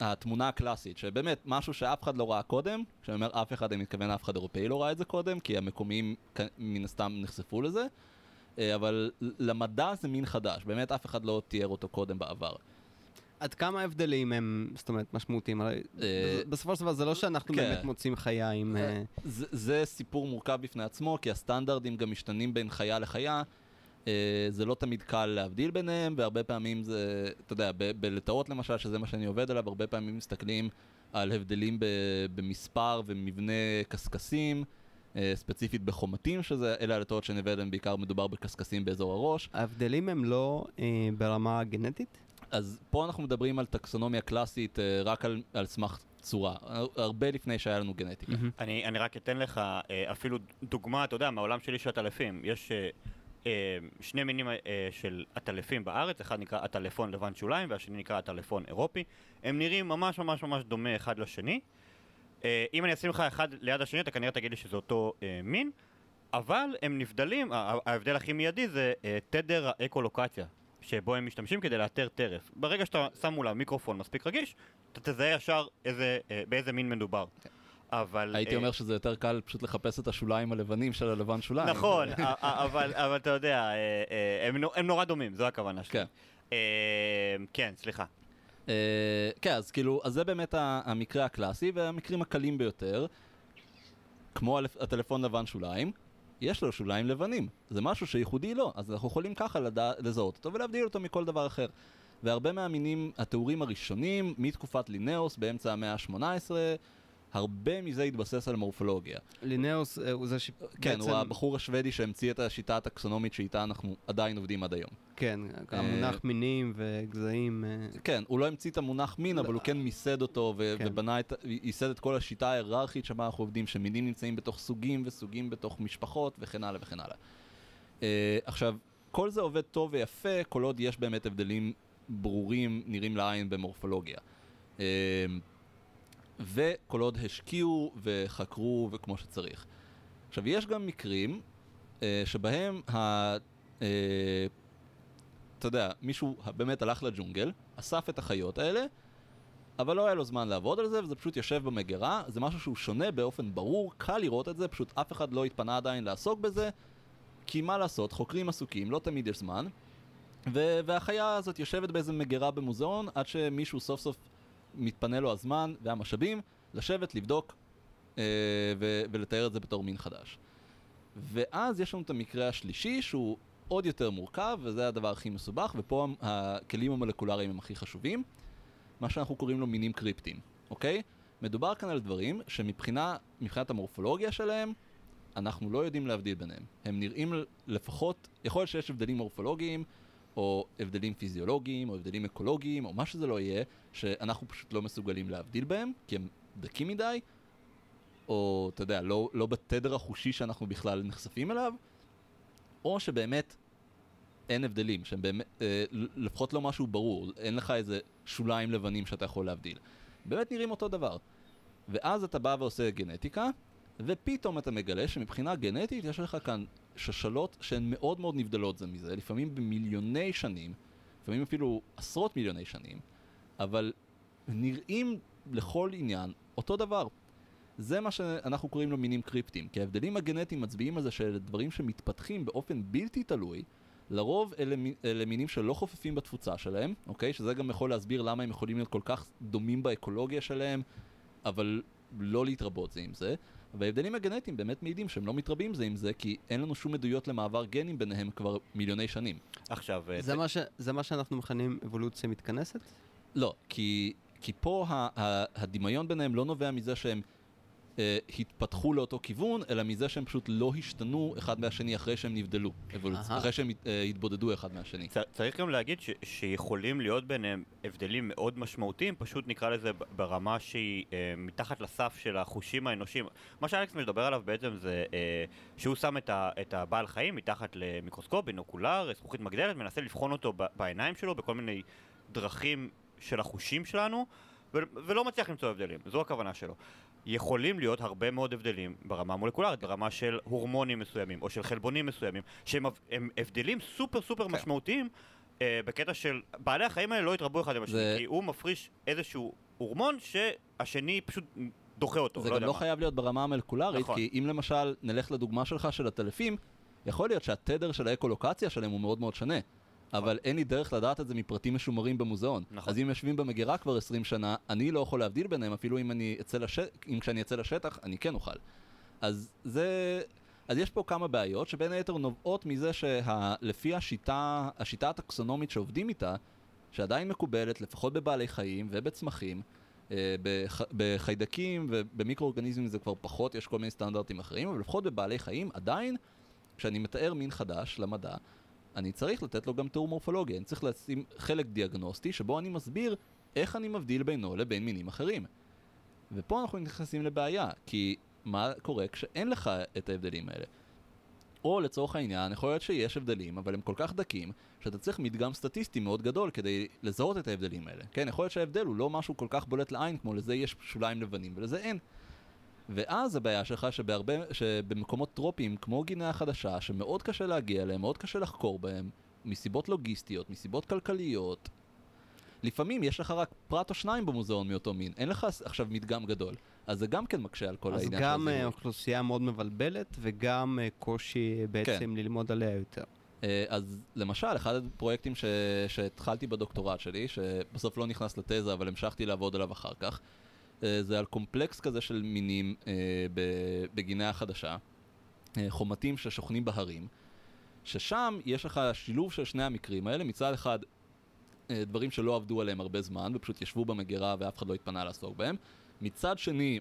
התמונה הקלאסית, שבאמת משהו שאף אחד לא ראה קודם, כשאני אומר אף אחד, אני מתכוון אף אחד אירופאי לא ראה את זה קודם, כי המקומיים מן הסתם נחשפו לזה, אה, אבל למדע זה מין חדש, באמת אף אחד לא תיאר אותו קודם בעבר. עד כמה ההבדלים הם, זאת אומרת, משמעותיים? אה, בסופו של דבר זה לא שאנחנו כן. באמת מוצאים חיה עם... אה, זה סיפור מורכב בפני עצמו, כי הסטנדרטים גם משתנים בין חיה לחיה. אה, זה לא תמיד קל להבדיל ביניהם, והרבה פעמים זה, אתה יודע, בלטאות למשל, שזה מה שאני עובד עליו, הרבה פעמים מסתכלים על הבדלים במספר ומבנה קשקשים, אה, ספציפית בחומתים, שזה, אלה הלטאות שאני עובד עליהם, בעיקר מדובר בקשקשים באזור הראש. ההבדלים הם לא אה, ברמה הגנטית? אז פה אנחנו מדברים על טקסונומיה קלאסית אה, רק על, על סמך צורה, הר- הרבה לפני שהיה לנו גנטיקה. אני, אני רק אתן לך אה, אפילו דוגמה, אתה יודע, מהעולם שלי של עטלפים. יש אה, שני מינים אה, של עטלפים בארץ, אחד נקרא עטלפון לבן שוליים והשני נקרא עטלפון אירופי. הם נראים ממש ממש ממש דומה אחד לשני. אה, אם אני אשים לך אחד ליד השני, אתה כנראה תגיד לי שזה אותו אה, מין, אבל הם נבדלים, ההבדל הכי מיידי זה אה, תדר האקולוקציה. שבו הם משתמשים כדי לאתר טרף. ברגע שאתה שם מולם מיקרופון מספיק רגיש, אתה תזהה ישר איזה, אה, באיזה מין מדובר. אבל... הייתי אה, אומר שזה יותר קל פשוט לחפש את השוליים הלבנים של הלבן שוליים. נכון, אבל, אתה יודע, אה, אה, הם, נו- הם נורא דומים, זו הכוונה שלי. כן. כן, סליחה. כן, אז כאילו, אז זה באמת המקרה הקלאסי, והמקרים הקלים ביותר, כמו הטלפון לבן שוליים, יש לו שוליים לבנים. זה משהו שייחודי לו, אז אנחנו יכולים ככה לדע, לזהות אותו ולהבדיל אותו מכל דבר אחר. והרבה מהמינים, התיאורים הראשונים, מתקופת לינאוס באמצע המאה ה-18, הרבה מזה התבסס על מורפולוגיה. לינאוס אה, הוא זה ש... כן, בעצם- הוא הבחור השוודי שהמציא את השיטה הטקסונומית שאיתה אנחנו עדיין עובדים עד היום. כן, המונח מינים וגזעים. אה, כן, הוא לא המציא את המונח מין, אבל הוא כן מיסד אותו כן. ובנה את, ייסד את כל השיטה ההיררכית שבה אנחנו עובדים, שמינים נמצאים בתוך סוגים וסוגים בתוך משפחות וכן הלאה וכן הלאה. עכשיו, כל זה עובד טוב ויפה, כל עוד יש באמת הבדלים ברורים, נראים לעין במורפולוגיה. וכל עוד השקיעו וחקרו וכמו שצריך. עכשיו, יש גם מקרים uh, שבהם ה... Uh, אתה יודע, מישהו באמת הלך לג'ונגל, אסף את החיות האלה, אבל לא היה לו זמן לעבוד על זה, וזה פשוט יושב במגירה, זה משהו שהוא שונה באופן ברור, קל לראות את זה, פשוט אף אחד לא התפנה עדיין לעסוק בזה, כי מה לעשות, חוקרים עסוקים, לא תמיד יש זמן, ו- והחיה הזאת יושבת באיזה מגירה במוזיאון, עד שמישהו סוף סוף מתפנה לו הזמן והמשאבים, לשבת, לבדוק אה, ו- ולתאר את זה בתור מין חדש. ואז יש לנו את המקרה השלישי, שהוא עוד יותר מורכב, וזה הדבר הכי מסובך, ופה הכלים המולקולריים הם הכי חשובים, מה שאנחנו קוראים לו מינים קריפטיים, אוקיי? מדובר כאן על דברים שמבחינה, מבחינת המורפולוגיה שלהם, אנחנו לא יודעים להבדיל ביניהם. הם נראים לפחות, יכול להיות שיש הבדלים מורפולוגיים, או הבדלים פיזיולוגיים, או הבדלים אקולוגיים, או מה שזה לא יהיה, שאנחנו פשוט לא מסוגלים להבדיל בהם, כי הם דקים מדי, או, אתה יודע, לא, לא בתדר החושי שאנחנו בכלל נחשפים אליו, או שבאמת אין הבדלים, שהם באמת, אה, לפחות לא משהו ברור, אין לך איזה שוליים לבנים שאתה יכול להבדיל. באמת נראים אותו דבר. ואז אתה בא ועושה גנטיקה, ופתאום אתה מגלה שמבחינה גנטית יש לך כאן שושלות שהן מאוד מאוד נבדלות זה מזה, לפעמים במיליוני שנים, לפעמים אפילו עשרות מיליוני שנים, אבל נראים לכל עניין אותו דבר. זה מה שאנחנו קוראים לו מינים קריפטיים, כי ההבדלים הגנטיים מצביעים על זה שאלה דברים שמתפתחים באופן בלתי תלוי, לרוב אלה, אלה מינים שלא חופפים בתפוצה שלהם, אוקיי? שזה גם יכול להסביר למה הם יכולים להיות כל כך דומים באקולוגיה שלהם, אבל לא להתרבות זה עם זה. וההבדלים הגנטיים באמת מעידים שהם לא מתרבים זה עם זה, כי אין לנו שום עדויות למעבר גנים ביניהם כבר מיליוני שנים. עכשיו, אה, זה מה ש- זה מה שאנחנו מכנים אבולוציה מתכנסת? לא, כי, כי פה ה, ה, הדמיון ביניהם לא נובע מזה שהם אה, התפתחו לאותו כיוון, אלא מזה שהם פשוט לא השתנו אחד מהשני אחרי שהם נבדלו, אבולוצ... אחרי שהם אה, התבודדו אחד מהשני. צ- צריך גם להגיד ש- שיכולים להיות ביניהם הבדלים מאוד משמעותיים, פשוט נקרא לזה ברמה שהיא אה, מתחת לסף של החושים האנושיים. מה שאלכס מדבר עליו בעצם זה אה, שהוא שם את, ה- את הבעל חיים מתחת למיקרוסקופ, בינוקולר, זכוכית מגדלת, מנסה לבחון אותו ב- בעיניים שלו בכל מיני דרכים של החושים שלנו, ו- ולא מצליח למצוא הבדלים, זו הכוונה שלו. יכולים להיות הרבה מאוד הבדלים ברמה המולקולרית, ברמה של הורמונים מסוימים, או של חלבונים מסוימים, שהם הם הבדלים סופר סופר כן. משמעותיים, אה, בקטע של בעלי החיים האלה לא יתרבו אחד עם השני, זה- כי הוא מפריש איזשהו הורמון שהשני פשוט דוחה אותו, זה לא גם לא מה. חייב להיות ברמה המולקולרית, נכון. כי אם למשל נלך לדוגמה שלך של הטלפים, יכול להיות שהתדר של האקולוקציה שלהם הוא מאוד מאוד שונה. אבל אין לי דרך לדעת את זה מפרטים משומרים במוזיאון. נכון. אז אם יושבים במגירה כבר 20 שנה, אני לא יכול להבדיל ביניהם, אפילו אם אני אצא לש... אם כשאני אצא לשטח, אני כן אוכל. אז זה... אז יש פה כמה בעיות, שבין היתר נובעות מזה שלפי השיטה, השיטה הטקסונומית שעובדים איתה, שעדיין מקובלת, לפחות בבעלי חיים ובצמחים, אה, בח... בחיידקים ובמיקרואורגניזמים זה כבר פחות, יש כל מיני סטנדרטים אחרים, אבל לפחות בבעלי חיים, עדיין, כשאני מתאר מין חדש למדע, אני צריך לתת לו גם תיאור מורפולוגי, אני צריך לשים חלק דיאגנוסטי שבו אני מסביר איך אני מבדיל בינו לבין מינים אחרים. ופה אנחנו נכנסים לבעיה, כי מה קורה כשאין לך את ההבדלים האלה? או לצורך העניין, יכול להיות שיש הבדלים, אבל הם כל כך דקים, שאתה צריך מדגם סטטיסטי מאוד גדול כדי לזהות את ההבדלים האלה. כן, יכול להיות שההבדל הוא לא משהו כל כך בולט לעין, כמו לזה יש שוליים לבנים ולזה אין. ואז הבעיה שלך שבהרבה, שבמקומות טרופיים כמו גינאה החדשה, שמאוד קשה להגיע אליהם, מאוד קשה לחקור בהם, מסיבות לוגיסטיות, מסיבות כלכליות, לפעמים יש לך רק פרט או שניים במוזיאון מאותו מין, אין לך עכשיו מדגם גדול. אז זה גם כן מקשה על כל אז העניין גם של אה. אוכלוסייה מאוד מבלבלת, וגם אה, קושי בעצם כן. ללמוד עליה יותר. אה, אז למשל, אחד הפרויקטים ש... שהתחלתי בדוקטורט שלי, שבסוף לא נכנס לתזה, אבל המשכתי לעבוד עליו אחר כך, אה, זה על קומפלקס כזה של מינים אה, ב- בגינאה החדשה, אה, חומתים ששוכנים בהרים, ששם יש לך שילוב של שני המקרים האלה, מצד אחד אה, דברים שלא עבדו עליהם הרבה זמן, ופשוט ישבו במגירה ואף אחד לא התפנה לעסוק בהם, מצד שני,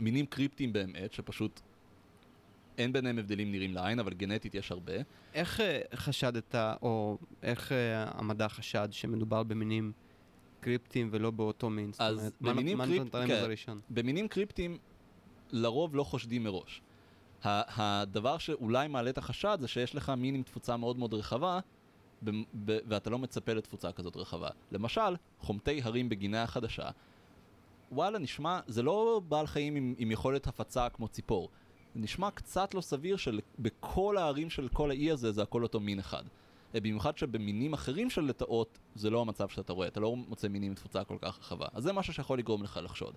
מינים קריפטיים באמת, שפשוט אין ביניהם הבדלים נראים לעין, אבל גנטית יש הרבה. איך אה, חשדת, או איך אה, המדע חשד שמדובר במינים קריפטיים ולא באותו מין? זאת אז אומרת, מה- במינים מה קריפ- נתן להם כן. במינים קריפטיים לרוב לא חושדים מראש. הדבר שאולי מעלה את החשד זה שיש לך מין עם תפוצה מאוד מאוד רחבה, ואתה לא מצפה לתפוצה כזאת רחבה. למשל, חומתי הרים בגינאה החדשה, וואלה, נשמע, זה לא בעל חיים עם, עם יכולת הפצה כמו ציפור. זה נשמע קצת לא סביר שבכל הערים של כל האי הזה זה הכל אותו מין אחד. אה, במיוחד שבמינים אחרים של לטאות זה לא המצב שאתה רואה, אתה לא מוצא מינים עם תפוצה כל כך רחבה. אז זה משהו שיכול לגרום לך לחשוד.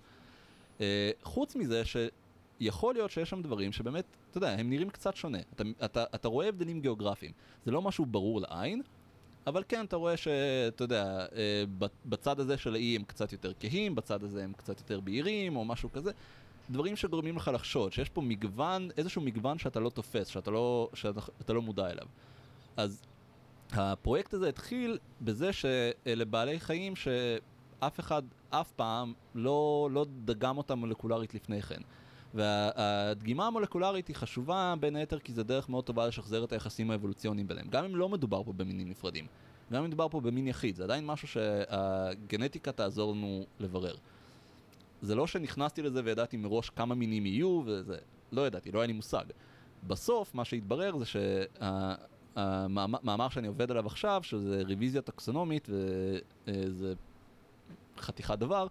אה, חוץ מזה שיכול להיות שיש שם דברים שבאמת, אתה יודע, הם נראים קצת שונה. אתה, אתה, אתה רואה הבדלים גיאוגרפיים. זה לא משהו ברור לעין, אבל כן, אתה רואה שאתה יודע, אה, בצד הזה של האי הם קצת יותר כהים, בצד הזה הם קצת יותר בהירים, או משהו כזה. דברים שגורמים לך לחשוד, שיש פה מגוון, איזשהו מגוון שאתה לא תופס, שאתה לא, שאתה, אתה לא מודע אליו. אז הפרויקט הזה התחיל בזה שאלה בעלי חיים שאף אחד אף פעם לא, לא דגם אותם מולקולרית לפני כן. והדגימה המולקולרית היא חשובה בין היתר כי זה דרך מאוד טובה לשחזר את היחסים האבולוציוניים ביניהם. גם אם לא מדובר פה במינים נפרדים. גם אם מדובר פה במין יחיד, זה עדיין משהו שהגנטיקה תעזור לנו לברר. זה לא שנכנסתי לזה וידעתי מראש כמה מינים יהיו, וזה... לא ידעתי, לא היה לי מושג. בסוף, מה שהתברר זה שהמאמר שאני עובד עליו עכשיו, שזה רוויזיה טקסונומית, וזה חתיכת דבר,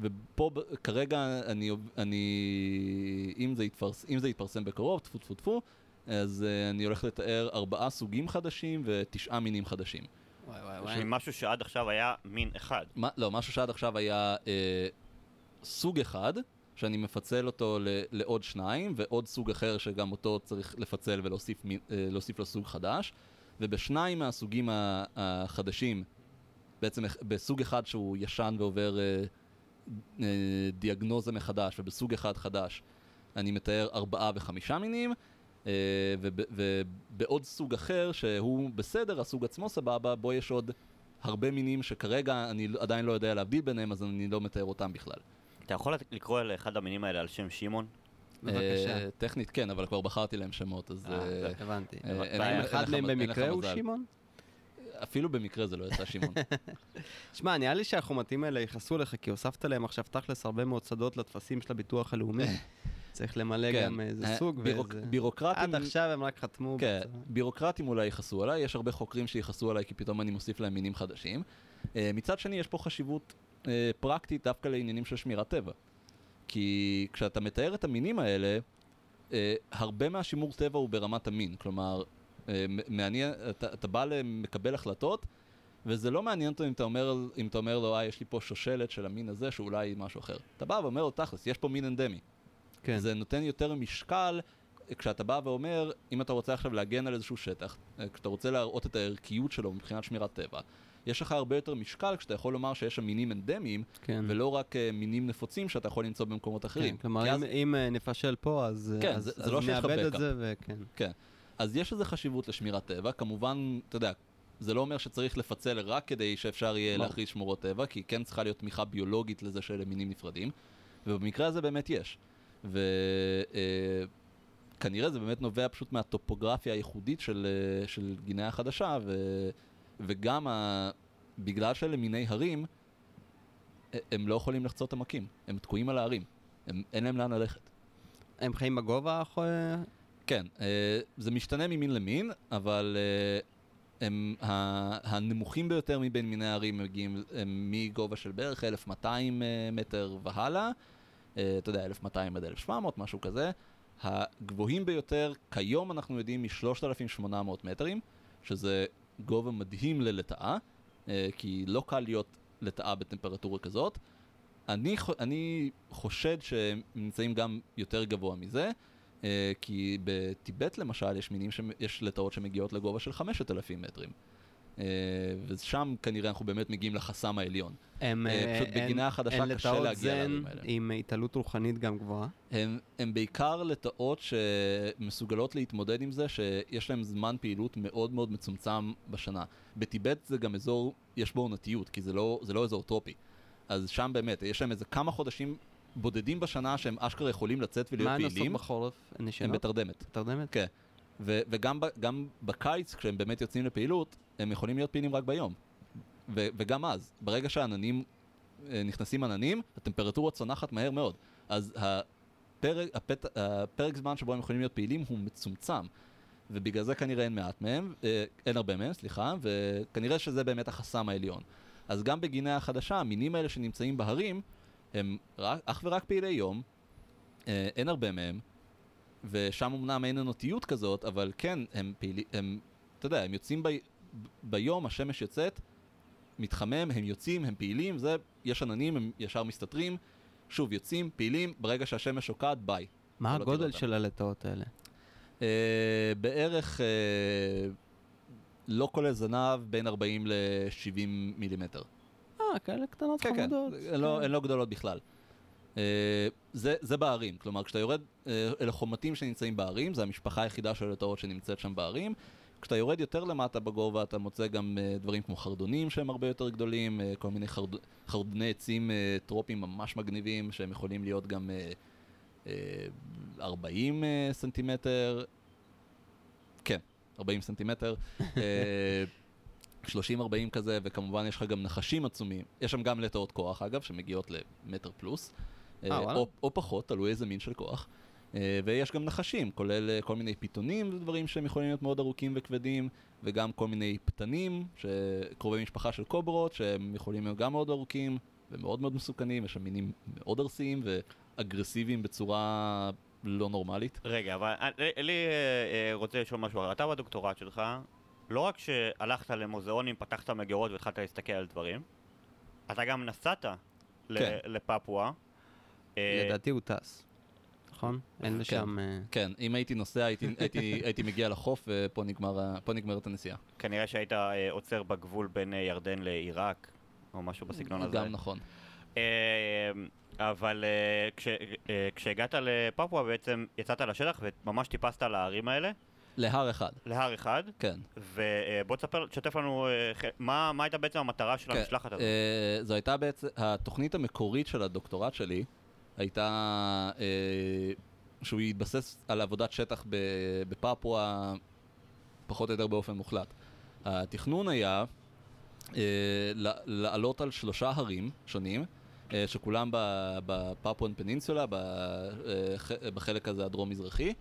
ופה כרגע אני, אני אם, זה יתפרס, אם זה יתפרסם בקרוב, טפו טפו טפו, אז uh, אני הולך לתאר ארבעה סוגים חדשים ותשעה מינים חדשים. וואי וואי של משהו שעד עכשיו היה מין אחד. מה, לא, משהו שעד עכשיו היה אה, סוג אחד, שאני מפצל אותו ל, לעוד שניים, ועוד סוג אחר שגם אותו צריך לפצל ולהוסיף אה, לו סוג חדש, ובשניים מהסוגים החדשים, בעצם בסוג אחד שהוא ישן ועובר אה, אה, דיאגנוזה מחדש, ובסוג אחד חדש אני מתאר ארבעה וחמישה מינים, אה, וב- ובעוד סוג אחר שהוא בסדר, הסוג עצמו סבבה, בו יש עוד הרבה מינים שכרגע אני עדיין לא יודע להבדיל ביניהם, אז אני לא מתאר אותם בכלל. אתה יכול לקרוא לאחד המינים האלה על שם שמעון? בבקשה. אה, טכנית כן, אבל כבר בחרתי להם שמות, אז... אה, אה, הבנתי. האם אחד מהם במקרה הוא. שמעון? אפילו במקרה זה לא יצא שמעון. שמע, נראה לי שהחומתים האלה יכעסו לך, כי הוספת להם עכשיו תכלס הרבה מאוד שדות לטפסים של הביטוח הלאומי. צריך למלא כן. גם איזה סוג בירוק- ואיזה... בירוקרטים... עד עכשיו הם רק חתמו. כן. בירוקרטים אולי יכעסו עליי, יש הרבה חוקרים שיכעסו עליי כי פתאום אני מוסיף להם מינים חדשים. מצד שני, יש פה חשיבות אה, פרקטית דווקא לעניינים של שמירת טבע. כי כשאתה מתאר את המינים האלה, אה, הרבה מהשימור טבע הוא ברמת המין. כלומר, אה, מעניין, אתה, אתה בא למקבל החלטות, וזה לא מעניין אותו אם אתה אומר, אם אתה אומר לו, אה, יש לי פה שושלת של המין הזה שאולי משהו אחר. אתה בא ואומר לו, תכלס, יש פה מין אנדמי. כן. זה נותן יותר משקל כשאתה בא ואומר, אם אתה רוצה עכשיו להגן על איזשהו שטח, אה, כשאתה רוצה להראות את הערכיות שלו מבחינת שמירת טבע, יש לך הרבה יותר משקל כשאתה יכול לומר שיש שם מינים אנדמיים, כן. ולא רק אה, מינים נפוצים שאתה יכול למצוא במקומות אחרים. כן, כלומר, כי אז- אם- אם אה, נפשל פה, אז כן, אז- זה- זה אז לא נאבד את. זה, וכן. כן. אז יש לזה חשיבות לשמירת טבע, כמובן, אתה יודע, זה לא אומר שצריך לפצל רק כדי שאפשר יהיה. להכריז שמורות טבע, כי כן צריכה להיות תמיכה ביולוגית לזה שאלה מינים נפרדים, ובמקרה הזה באמת יש. וכנראה זה באמת נובע פשוט מהטופוגרפיה הייחודית של, אה, של גינאה החדשה, ו, וגם ה, בגלל שאלה מיני הרים, הם לא יכולים לחצות עמקים, הם תקועים על ההרים, הם, אין להם לאן ללכת. הם חיים בגובה? כן, אה, זה משתנה ממין למין, אבל אה, הם הנמוכים ביותר מבין מיני הערים מגיעים הם מגובה של בערך 1,200 אה, מטר והלאה, אה, אתה יודע, 1,200 עד 1,700, משהו כזה. הגבוהים ביותר, כיום אנחנו יודעים מ-3,800 מטרים, שזה גובה מדהים ללטאה, אה, כי לא קל להיות לטאה בטמפרטורה כזאת. אני, אני חושד שהם נמצאים גם יותר גבוה מזה, אה, כי בטיבט למשל יש מינים, יש לטאות שמגיעות לגובה של 5,000 מטרים. אה, ושם כנראה אנחנו באמת מגיעים לחסם העליון. הם, אה, אה, פשוט הם- בגינה החדשה קשה להגיע להרים האלה. עם התעלות רוחנית גם גבוהה. הם, הם בעיקר לטאות שמסוגלות להתמודד עם זה שיש להם זמן פעילות מאוד מאוד מצומצם בשנה. בטיבט זה גם אזור, יש בו עונתיות, כי זה לא, זה לא אזור טרופי. אז שם באמת, יש להם איזה כמה חודשים בודדים בשנה שהם אשכרה יכולים לצאת ולהיות מה הן פעילים. עושות בחורף? הן הם? בתרדמת. בתרדמת? כן. ו- וגם ב- בקיץ, כשהם באמת יוצאים לפעילות, הם יכולים להיות פעילים רק ביום. ו- וגם אז, ברגע שהעננים, אה, נכנסים עננים, הטמפרטורה צונחת מהר מאוד. אז הפרק, הפת, הפרק זמן שבו הם יכולים להיות פעילים הוא מצומצם. ובגלל זה כנראה אין מעט מהם, אה, אין הרבה מהם, סליחה, וכנראה שזה באמת החסם העליון. אז גם בגינאה החדשה, המינים האלה שנמצאים בהרים, הם רק, אך ורק פעילי יום, אה, אין הרבה מהם, ושם אמנם אין עונתיות כזאת, אבל כן, הם פעילים, אתה יודע, הם יוצאים ב, ביום, השמש יוצאת, מתחמם, הם יוצאים, הם פעילים, זה, יש עננים, הם ישר מסתתרים, שוב, יוצאים, פעילים, ברגע שהשמש שוקעת, ביי. מה לא הגודל. של הלטאות האלה? אה, בערך, אה, לא כולל זנב, בין 40 ל-70 מילימטר. אה, כאלה קטנות כן, כן, חמודות. הן לא, כן. הן לא גדולות בכלל. אה, זה, זה בערים, כלומר כשאתה יורד אה, אל החומתים שנמצאים בערים, זה המשפחה היחידה של הלטאות שנמצאת שם בערים. כשאתה יורד יותר למטה בגובה אתה מוצא גם אה, דברים כמו חרדונים שהם הרבה יותר גדולים, אה, כל מיני חרד, חרדוני עצים אה, טרופיים ממש מגניבים שהם יכולים להיות גם אה, אה, 40 אה, סנטימטר, כן, 40 סנטימטר. אה, 30-40 כזה, וכמובן יש לך גם נחשים עצומים. יש שם גם לטאות כוח, אגב, שמגיעות למטר פלוס. אה, אה. או, או פחות, תלוי איזה מין של כוח. אה, ויש גם נחשים, כולל אה, כל מיני פיתונים ודברים שהם יכולים להיות מאוד ארוכים וכבדים, וגם כל מיני פתנים, שקרובי משפחה של קוברות, שהם יכולים להיות גם מאוד ארוכים ומאוד מאוד מסוכנים, יש שם מינים מאוד ארסיים ואגרסיביים בצורה לא נורמלית. רגע, אבל אני אני, אה, רוצה לשאול משהו. אתה בדוקטורט שלך, לא רק שהלכת למוזיאונים, פתחת מגירות והתחלת להסתכל על דברים, אתה גם נסעת ל- כן. לפפואה. אה, לדעתי הוא טס. נכון? אין לשם... אה, כן, אם הייתי נוסע הייתי, מגיע לחוף ופה נגמרת הנסיעה. כנראה שהיית אה, עוצר בגבול בין אה, ירדן לעיראק, או משהו בסגנון הזה. גם נכון. אבל כש, כשהגעת לפפואה בעצם יצאת לשטח וממש טיפסת על ההרים האלה, להר אחד, להר אחד, כן. ובוא תספר, תשתף לנו מה מה הייתה בעצם המטרה של כן, המשלחת הזאת. זו הייתה בעצם, התוכנית המקורית של הדוקטורט שלי הייתה אה, שהוא יתבסס על עבודת שטח בפפואה פחות או יותר באופן מוחלט. התכנון היה אה, לעלות על שלושה הרים שונים, אה, שכולם בפפואן פנינסולה, אה, בחלק הזה הדרום-מזרחי,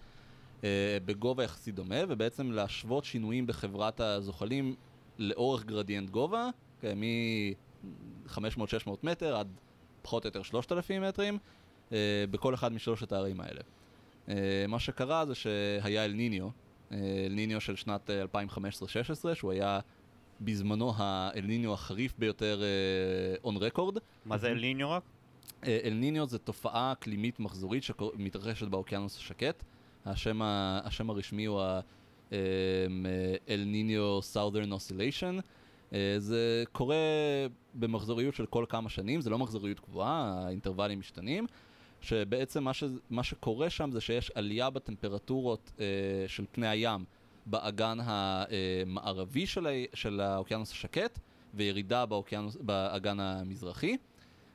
אה, בגובה יחסית דומה, ובעצם להשוות שינויים בחברת הזוחלים לאורך גרדיאנט גובה, כן, מ-500-600 מטר עד פחות או יותר 3,000 מטרים, אה, בכל אחד משלושת הערים האלה. אה, מה שקרה זה שהיה אל ניניו, אה, אל ניניו של שנת אה, 2015-16, שהוא היה בזמנו האל ניניו החריף ביותר און רקורד. מה זה אליניו רק? אה, אל ניניו זה תופעה אקלימית מחזורית שמתרחשת באוקיינוס השקט. השם, ה, השם הרשמי הוא ה-אל ניניו Southern Oscillation. אה, זה קורה במחזוריות של כל כמה שנים, זה לא מחזוריות קבועה, האינטרוולים משתנים. שבעצם מה, ש, מה שקורה שם זה שיש עלייה בטמפרטורות אה, של פני הים באגן המערבי של, ה, של האוקיינוס השקט וירידה באוקיינוס, באגן המזרחי.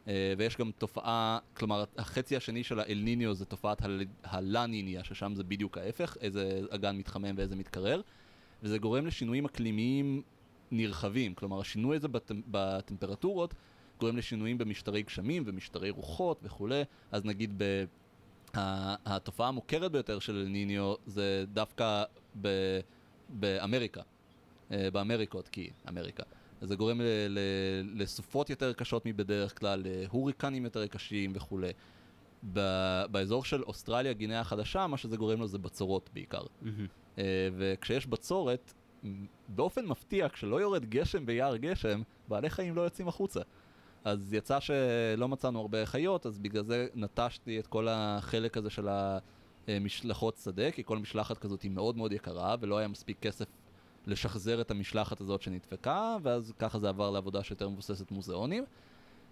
אה, ויש גם תופעה, כלומר החצי השני של האל ניניו זה תופעת הל- הלה ניניה, ששם זה בדיוק ההפך, איזה אגן מתחמם ואיזה מתקרר, וזה גורם לשינויים אקלימיים נרחבים, כלומר השינוי הזה בטמ- בטמפרטורות גורם לשינויים במשטרי גשמים ומשטרי רוחות וכולי, אז נגיד ב... התופעה המוכרת ביותר של ניניו זה דווקא ב- באמריקה, אה, באמריקות, כי אמריקה. זה גורם ל- ל- לסופות יותר קשות מבדרך כלל, להוריקנים יותר קשים וכולי. ב- באזור של אוסטרליה, גינאה החדשה, מה שזה גורם לו זה בצורות בעיקר. אה, וכשיש בצורת, באופן מפתיע, כשלא יורד גשם ביער גשם, בעלי חיים לא יוצאים החוצה. אז יצא שלא מצאנו הרבה חיות, אז בגלל זה נטשתי את כל החלק הזה של המשלחות שדה, כי כל משלחת כזאת היא מאוד מאוד יקרה, ולא היה מספיק כסף לשחזר את המשלחת הזאת שנדפקה, ואז ככה זה עבר לעבודה שיותר מבוססת מוזיאונים.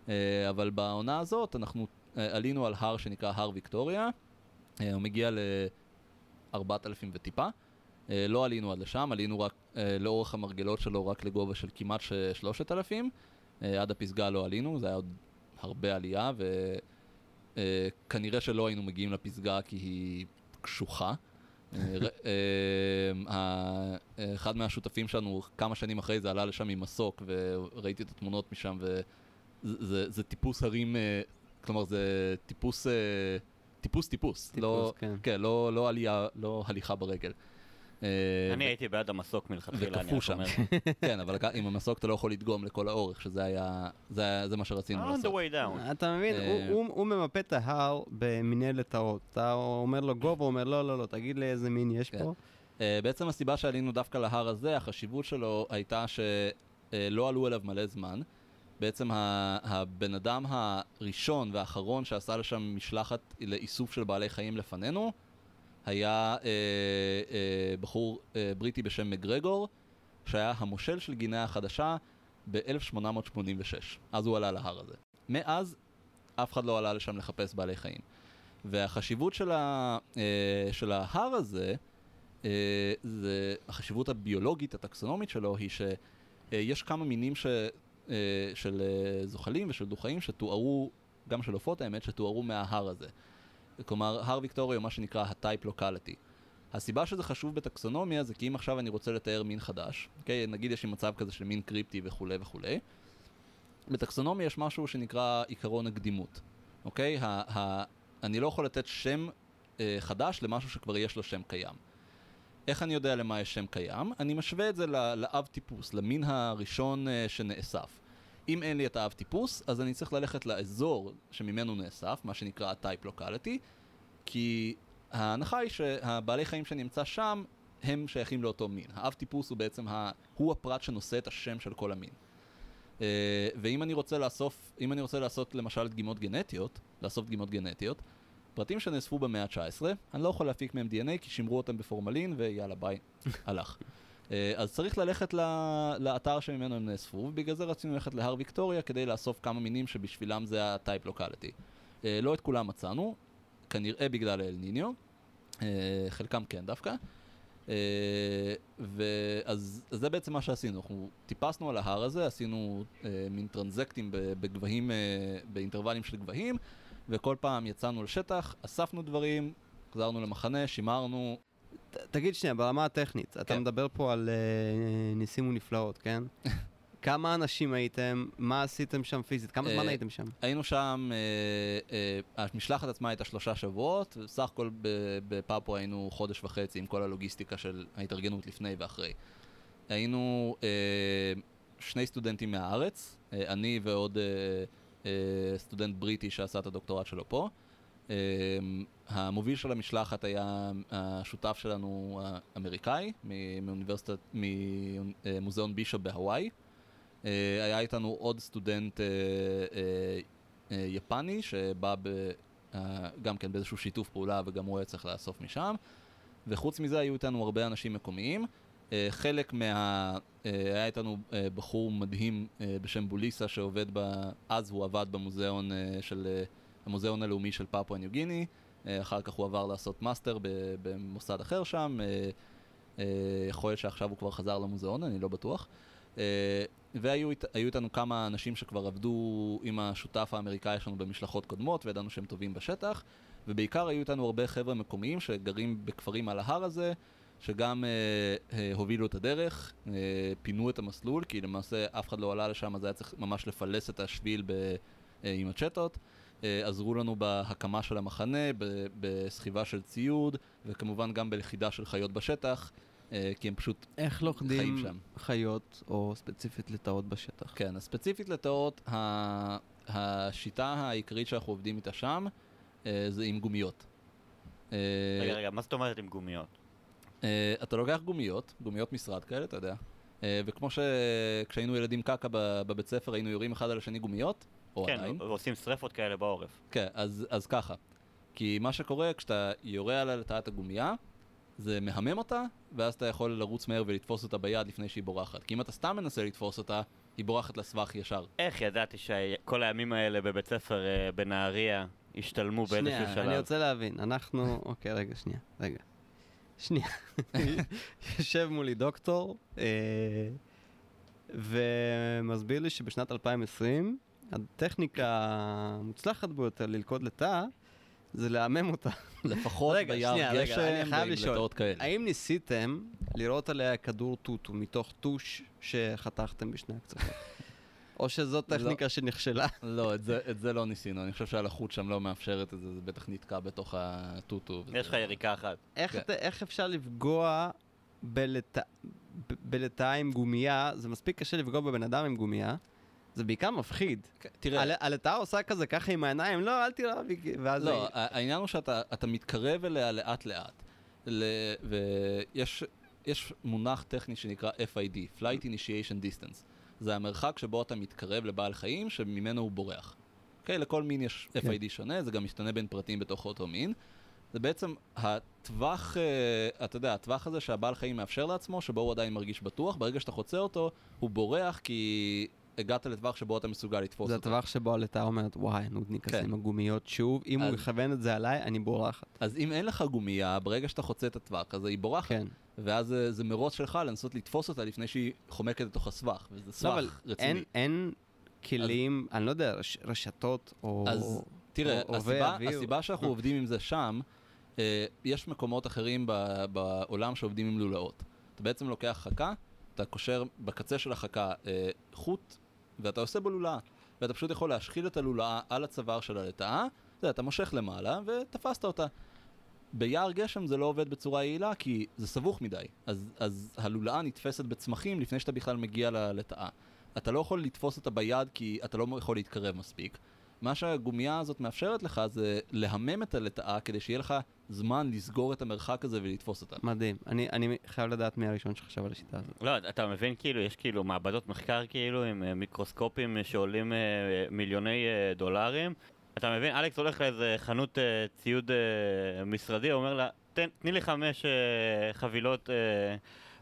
אה, אבל בעונה הזאת אנחנו אה, עלינו על הר שנקרא הר ויקטוריה, אה, הוא מגיע ל-4,000 וטיפה. אה, לא עלינו עד לשם, עלינו רק אה, לאורך המרגלות שלו רק לגובה של כמעט ש- 3,000. אה, עד הפסגה לא עלינו, זה היה עוד הרבה עלייה, וכנראה שלא היינו מגיעים לפסגה כי היא קשוחה. אחד מהשותפים שלנו כמה שנים אחרי זה עלה לשם עם מסוק וראיתי את התמונות משם וזה זה, זה טיפוס הרים, כלומר זה טיפוס, אה, טיפוס טיפוס, לא, כן. כן, לא, לא עלייה, לא הליכה ברגל. אה, אני הייתי בעד המסוק מלכתחילה, אני רק שם. אומר. כן, אבל עם המסוק אתה לא יכול לדגום לכל האורך, שזה היה, זה, היה- זה מה שרצינו On לעשות. the way down. אתה מבין, אה, הוא- הוא- הוא ממפה את ההר במנהלת האות. אתה אומר לו גובה, הוא אומר לא, לא, לא, תגיד לי איזה מין יש כן. פה. Uh, בעצם הסיבה שעלינו דווקא להר הזה, החשיבות שלו הייתה שלא עלו אליו מלא זמן. בעצם ה- הבן אדם הראשון והאחרון שעשה לשם משלחת לאיסוף של בעלי חיים לפנינו, היה uh, uh, בחור uh, בריטי בשם מגרגור, שהיה המושל של גינאה החדשה ב-1886. אז הוא עלה להר הזה. מאז אף אחד לא עלה לשם לחפש בעלי חיים. והחשיבות של, ה, uh, של ההר הזה, אה, זה החשיבות הביולוגית, הטקסונומית שלו, היא שיש כמה מינים ש, אה, של אה, זוחלים ושל דו-חיים שתוארו, גם של עופות האמת, שתוארו מההר הזה. כלומר, הר ויקטוריה הוא מה שנקרא הטייפ לוקליטי. הסיבה שזה חשוב בטקסונומיה זה כי אם עכשיו אני רוצה לתאר מין חדש, אוקיי? נגיד יש לי מצב כזה של מין קריפטי וכולי וכולי, בטקסונומיה יש משהו שנקרא עיקרון הקדימות, אוקיי? ה- ה- אני לא יכול לתת שם אה, חדש למשהו שכבר יש לו שם קיים. איך אני יודע למה יש שם קיים? אני משווה את זה לאב טיפוס, למין הראשון אה, שנאסף. אם אין לי את האב טיפוס, אז אני צריך ללכת לאזור שממנו נאסף, מה שנקרא ה-type locality, כי ההנחה היא שהבעלי חיים שנמצא שם, הם שייכים לאותו מין. האב טיפוס הוא בעצם, ה... הוא הפרט שנושא את השם של כל המין. אה, ואם אני רוצה לאסוף, אם אני רוצה לעשות למשל דגימות גנטיות, לאסוף דגימות גנטיות, פרטים שנאספו במאה ה-19, אני לא יכול להפיק מהם DNA כי שימרו אותם בפורמלין ויאללה ביי, הלך. אה, אז צריך ללכת ל- לאתר שממנו הם נאספו, ובגלל זה רצינו ללכת להר ויקטוריה כדי לאסוף כמה מינים שבשבילם זה ה-type locality. אה, לא את כולם מצאנו, כנראה בגלל האל ניניו, אה, חלקם כן דווקא. ואז אז זה בעצם מה שעשינו, אנחנו טיפסנו על ההר הזה, עשינו מין טרנזקטים בגבהים, באינטרוולים של גבהים, וכל פעם יצאנו לשטח, אספנו דברים, חזרנו למחנה, שימרנו, תגיד שנייה, ברמה הטכנית, אתה כן. מדבר פה על אה, ניסים ונפלאות, כן? כמה אנשים הייתם? מה עשיתם שם פיזית? כמה זמן אה, הייתם שם? היינו שם, אה, המשלחת עצמה הייתה שלושה שבועות, וסך הכל בפאפו היינו חודש וחצי עם כל הלוגיסטיקה של ההתארגנות לפני ואחרי. היינו שני סטודנטים מהארץ, אני ועוד סטודנט בריטי שעשה את הדוקטורט שלו פה. אה, המוביל של המשלחת היה השותף שלנו האמריקאי מאוניברסיטת, ממוזיאון בישופ בהוואי. אה, היה איתנו עוד סטודנט אה, אה, אה, יפני שבא ב, אה, גם כן באיזשהו שיתוף פעולה וגם הוא היה צריך לאסוף משם. וחוץ מזה היו איתנו הרבה אנשים מקומיים. אה, חלק מה... אה, היה איתנו אה, בחור מדהים אה, בשם בוליסה שעובד ב... אז הוא עבד במוזיאון אה, של... המוזיאון הלאומי של פפואה ניו גיני. אה, אחר כך הוא עבר לעשות מאסטר במוסד אחר שם. אה, אה, יכול להיות שעכשיו הוא כבר חזר למוזיאון, אני לא בטוח. והיו אית- היו איתנו כמה אנשים שכבר עבדו עם השותף האמריקאי שלנו במשלחות קודמות, וידענו שהם טובים בשטח, ובעיקר היו איתנו הרבה חבר'ה מקומיים שגרים בכפרים על ההר הזה, שגם אה, הובילו את הדרך, אה, פינו את המסלול, כי למעשה אף אחד לא עלה לשם, אז היה צריך ממש לפלס את השביל ב, אה, עם הצ'טות. אה, עזרו לנו בהקמה של המחנה, ב- בסחיבה של ציוד, וכמובן גם בלכידה של חיות בשטח, אה, כי הם פשוט איך חיים לוכדים שם. חיות, או ספציפית לטאות בשטח? כן, אז ספציפית לתאות, ה- השיטה העיקרית שאנחנו עובדים איתה שם אה, זה עם גומיות. אה, רגע, רגע, מה זאת אומרת עם גומיות? אה, אתה לוקח גומיות, גומיות משרד כאלה, אתה יודע, אה, וכמו שכשהיינו ילדים קקא ב- בבית ספר היינו יורים אחד על השני גומיות, או כן, עדיין. ועושים שרפות כאלה בעורף. כן, אז, אז ככה. כי מה שקורה כשאתה יורה על לטעת הגומייה, זה מהמם אותה, ואז אתה יכול לרוץ מהר ולתפוס אותה ביד לפני שהיא בורחת. כי אם אתה סתם מנסה לתפוס אותה, היא בורחת לסבך ישר. איך ידעתי שכל הימים האלה בבית ספר אה, בנהריה השתלמו באיזשהו שנייה, שלב? אני רוצה להבין, אנחנו... אוקיי, רגע, שנייה, רגע. שנייה. יושב מולי דוקטור, אה, ומסביר לי שבשנת 2020, הטכניקה המוצלחת ביותר ללכוד לתא, זה לעמם אותה. לפחות רגע, ביער שנייה, רגע, גשם אני חייב לשאול. כאלה. האם ניסיתם לירות עליה כדור טוטו מתוך טוש שחתכתם בשני הקצוות? או שזאת לא. טכניקה שנכשלה? לא, את זה, את זה לא ניסינו. אני חושב שהלחות שם לא מאפשרת את זה, זה בטח נתקע בתוך הטוטו. יש לך יריקה אחת. איך, כן. אתה, איך אפשר לפגוע בלטאה עם גומייה? זה מספיק קשה לפגוע בבן אדם עם גומייה. זה בעיקר מפחיד. כן, תראה, הל- הלטאה עושה כזה ככה עם העיניים, לא, אל תראה, בי", ואז... לא, העניין הוא שאתה אתה מתקרב אליה לאט לאט. ל- ויש יש מונח טכני שנקרא FID, Flight Initiation Distance. זה המרחק שבו אתה מתקרב לבעל חיים שממנו הוא בורח. אוקיי? לכל מין יש כן. FID שונה, זה גם משתנה בין פרטים בתוך אותו מין. זה בעצם הטווח, אה, אתה יודע, הטווח הזה שהבעל חיים מאפשר לעצמו, שבו הוא עדיין מרגיש בטוח, ברגע שאתה חוצה אותו, הוא בורח כי הגעת לטווח שבו אתה מסוגל לתפוס זה אותו. הטווח שבו הלטאה אומרת, וואי, נודניק הזה כן. עם הגומיות שוב, אם הוא אז- יכוון את זה עליי, אני בורחת. אז אם אין לך גומייה, ברגע שאתה חוצה את הטווח, אז היא בורחת. כן. ואז זה, זה מרוץ שלך לנסות לתפוס אותה לפני שהיא חומקת לתוך הסבך, וזה לא, סבך אבל רציני. אין, אין כלים, אני לא יודע, רש, רשתות או... אז תראה, או- הסיבה, אוויר. הסיבה שאנחנו עובדים עם זה שם, אה, יש מקומות אחרים ב, בעולם שעובדים עם לולאות. אתה בעצם לוקח חכה, אתה קושר בקצה של החכה אה, חוט, ואתה עושה בו לולאה. ואתה פשוט יכול להשחיל את הלולאה על הצוואר של הלטאה, זה, אתה מושך למעלה ותפסת אותה. ביער גשם זה לא עובד בצורה יעילה כי זה סבוך מדי, אז, אז הלולאה נתפסת בצמחים לפני שאתה בכלל מגיע ללטאה. אתה לא יכול לתפוס אותה ביד כי אתה לא יכול להתקרב מספיק. מה שהגומייה הזאת מאפשרת לך זה להמם את הלטאה כדי שיהיה לך זמן לסגור את המרחק הזה ולתפוס אותה. מדהים. אני, אני חייב לדעת מי הראשון שחשב על השיטה הזאת. לא, אתה מבין כאילו, יש כאילו מעבדות מחקר כאילו עם אה, מיקרוסקופים שעולים אה, מיליוני אה, דולרים. אתה מבין, אלכס הולך לאיזה חנות אה, ציוד אה, משרדי, אומר לה, "תן- תני לי חמש אה, חבילות אה,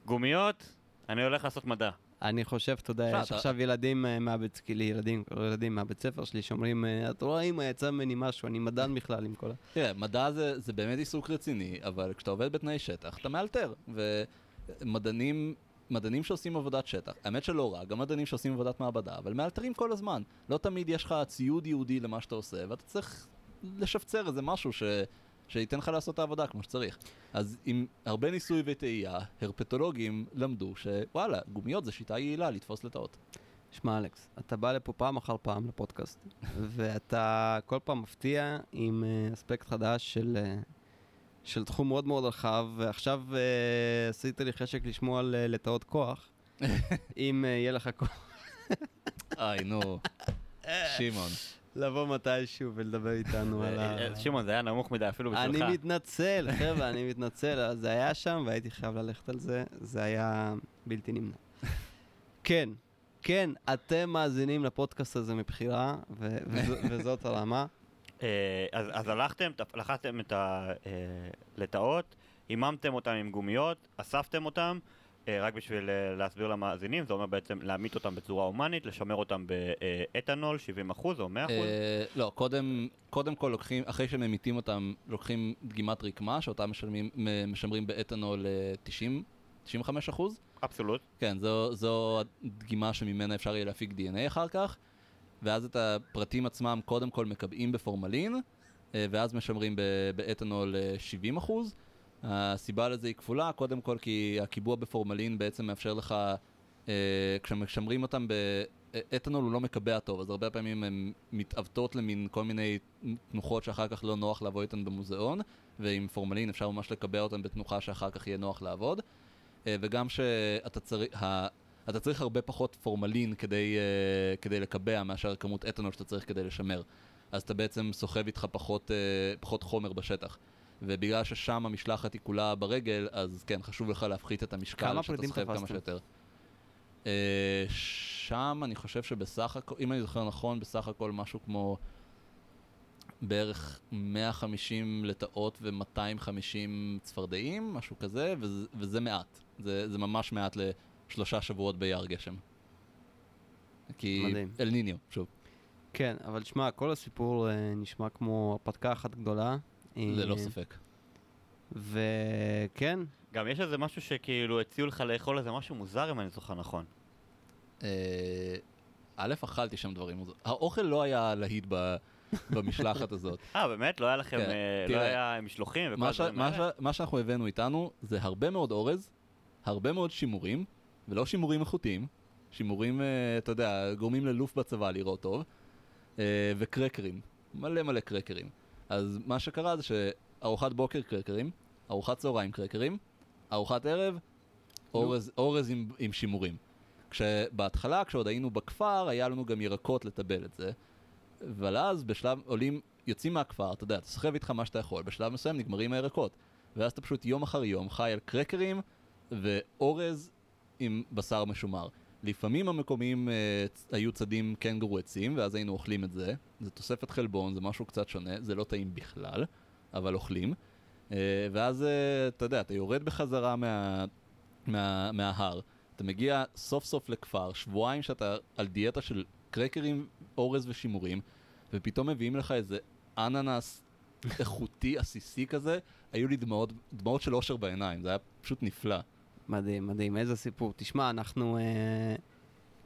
גומיות, אני הולך לעשות מדע. אני חושב, אתה יודע, יש עכשיו ילדים אה, מהבית, כאילו ילדים, ילדים מהבית ספר שלי שאומרים, אה, אתה רואה אמא יצא ממני משהו, אני מדען בכלל עם כל ה... תראה, מדע זה, זה באמת עיסוק רציני, אבל כשאתה עובד בתנאי שטח, אתה מאלתר. ומדענים, מדענים שעושים עבודת שטח, האמת שלא רע, גם מדענים שעושים עבודת מעבדה, אבל מאלתרים כל הזמן. לא תמיד יש לך ציוד ייעודי למה שאתה עושה, ואתה צריך לשפצר איזה משהו ש... שייתן לך לעשות את העבודה כמו שצריך. אז עם הרבה ניסוי וטעייה, הרפטולוגים למדו שוואלה, גומיות זה שיטה יעילה לתפוס לטאות. שמע, אלכס, אתה בא לפה פעם אחר פעם לפודקאסט, ואתה כל פעם מפתיע עם אה, אספקט חדש של, אה, של תחום מאוד מאוד רחב, ועכשיו אה, עשית לי חשק לשמוע על לטאות כוח, אם יהיה לך כוח איי, נו. שמעון. לבוא מתישהו ולדבר איתנו על ה... אה, שמעון, זה היה נמוך מדי אפילו בשבילך. אני מתנצל, חבר'ה, אני מתנצל, זה היה שם והייתי חייב ללכת על זה, זה היה בלתי נמנע. כן, כן, אתם מאזינים לפודקאסט הזה מבחירה, וזאת הרמה. אה, אז, הלכתם, לקחתם את הלטאות, היממתם אותם עם גומיות, אספתם אותם, אה, רק בשביל אה, להסביר למאזינים, זה אומר בעצם להמית אותם בצורה הומנית, לשמר אותם באתנול, 70% או 100%. אה, לא, קודם, קודם כל לוקחים, אחרי שממיתים אותם, לוקחים דגימת רקמה, שאותה משלמים, משמרים באתנול אה, 90, 95 אחוז. אבסולוט. כן, זו, זו הדגימה שממנה אפשר יהיה להפיק DNA אחר כך, ואז את הפרטים עצמם קודם כל מקבעים בפורמלין, אה, ואז משמרים באתנול אה, 70 אחוז. הסיבה לזה היא כפולה, קודם כל כי הקיבוע בפורמלין בעצם מאפשר לך, אה, כשמשמרים אותם באתנול הוא לא מקבע טוב, אז הרבה פעמים הן מתעוותות למין כל מיני תנוחות שאחר כך לא נוח לעבוד איתן במוזיאון, ועם פורמלין אפשר ממש לקבע אותן בתנוחה שאחר כך יהיה נוח לעבוד. אה, וגם שאתה צריך, אתה צריך הרבה פחות פורמלין כדי, אה, כדי לקבע מאשר כמות אתנול שאתה צריך כדי לשמר. אז אתה בעצם סוחב איתך פחות, אה, פחות חומר בשטח. ובגלל ששם המשלחת היא כולה ברגל, אז כן, חשוב לך להפחית את המשקל, שאתה סוחב כמה? שיותר. אה, שם אני חושב שבסך הכל, אם אני זוכר נכון, בסך הכל משהו כמו בערך 150 לטאות ו-250 צפרדעים, משהו כזה, וזה, וזה מעט. זה, זה ממש מעט לשלושה שבועות ביער גשם. כי מדהים. אל ניניו, שוב, כן, אבל שמע, כל הסיפור אה, נשמע כמו הרפתקה אחת גדולה. אה, ללא ספק. וכן, גם יש איזה משהו שכאילו הציעו לך לאכול איזה משהו מוזר, אם אני זוכר נכון. אה, א', אכלתי שם דברים, מוזרים. האוכל לא היה להיט במשלחת הזאת. אה, באמת? לא היה לכם, כן, אה, לא היה משלוחים וכל מה. הדברים האלה? שאנחנו הבאנו איתנו זה הרבה מאוד אורז, הרבה מאוד שימורים, ולא שימורים איכותיים, שימורים, אה, אתה יודע, גורמים ללוף בצבא לראות טוב, אה, וקרקרים, מלא מלא קרקרים. אז מה שקרה זה שארוחת בוקר קרקרים, ארוחת צהריים קרקרים, ארוחת ערב, אורז, אורז עם, עם שימורים. כשבהתחלה, כשעוד היינו בכפר, היה לנו גם ירקות לטבל את זה, אבל אז בשלב, עולים, יוצאים מהכפר, אתה יודע, אתה סוחב איתך מה שאתה יכול, בשלב מסוים נגמרים הירקות. ואז אתה פשוט יום אחר יום חי על קרקרים ואורז עם בשר משומר. לפעמים המקומיים אה, היו צדים קנגורו עצים, ואז היינו אוכלים את זה. זה תוספת חלבון, זה משהו קצת שונה, זה לא טעים בכלל, אבל אוכלים. אה, ואז, אה, אתה יודע, אתה יורד בחזרה מה, מה, מההר, אתה מגיע סוף סוף לכפר, שבועיים שאתה על דיאטה של קרקרים, אורז ושימורים, ופתאום מביאים לך איזה אננס איכותי, עסיסי כזה, היו לי דמעות, דמעות של אושר בעיניים, זה היה פשוט נפלא. מדהים, מדהים, איזה סיפור. תשמע, אנחנו אה,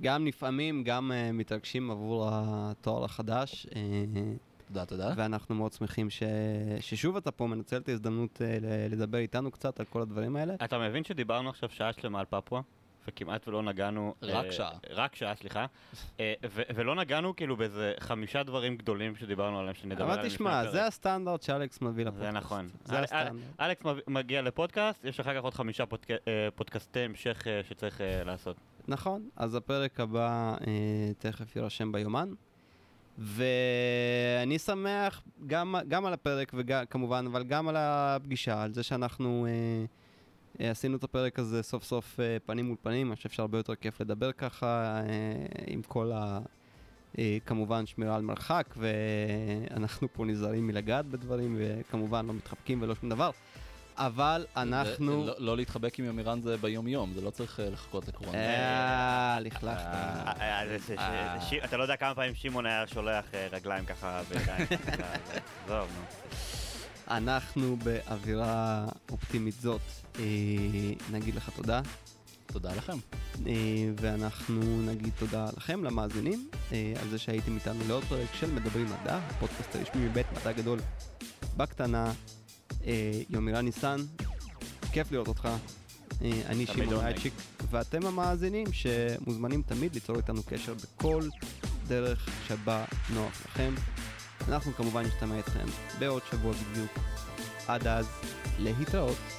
גם נפעמים, גם אה, מתרגשים עבור התואר החדש, אה, תודה, תודה. ואנחנו מאוד שמחים ש... ששוב אתה פה מנצל את ההזדמנות אה, ל- לדבר איתנו קצת על כל הדברים האלה. אתה מבין שדיברנו עכשיו שעה שלמה על פפואה? וכמעט ולא נגענו... רק אה, שעה. רק שעה, סליחה. אה, ולא נגענו כאילו באיזה חמישה דברים גדולים שדיברנו עליהם שנדבר עליהם אבל תשמע. זה הסטנדרט שאלכס מביא לפודקאסט. זה נכון. זה הסטנדרט. אל- אלכס מגיע לפודקאסט, יש אחר כך עוד חמישה אה, פודקאסטי המשך שצריך לעשות. נכון, אז הפרק הבא תכף יירשם ביומן. ואני שמח גם, גם על הפרק, וכמובן, אבל גם על הפגישה, על זה שאנחנו אה, עשינו את הפרק הזה סוף סוף אה, פנים מול פנים, אני חושב שהרבה יותר כיף לדבר ככה, אה, עם כל ה... אה, כמובן שמירה על מרחק, ואנחנו פה נזהרים מלגעת בדברים, וכמובן לא מתחבקים ולא שום דבר. אבל אנחנו... לא- לא להתחבק עם יומירן זה ביום-יום, זה לא צריך אה, לחכות לקורונה. אה, לכלכת. אה, אה, זה- זה- אה. ש- אתה לא יודע כמה פעמים שמעון היה שולח אה, רגליים ככה בידיים. עזוב, נו. אנחנו באווירה אופטימית זאת אה, נגיד לך תודה, תודה לכם. אה, ואנחנו נגיד תודה לכם, למאזינים, אה, על זה שהייתם איתנו לעוד פרק של מדברים מדע, הפודקאסט הרשמי מבית מדע גדול בקטנה. יומירן ניסן, כיף לראות אותך. אני שמעון עונג. רייצ'יק, ואתם המאזינים שמוזמנים תמיד ליצור איתנו קשר בכל דרך שבה נוח לכם. אנחנו כמובן נשתמע איתכם בעוד שבוע בדיוק. עד אז, להתראות.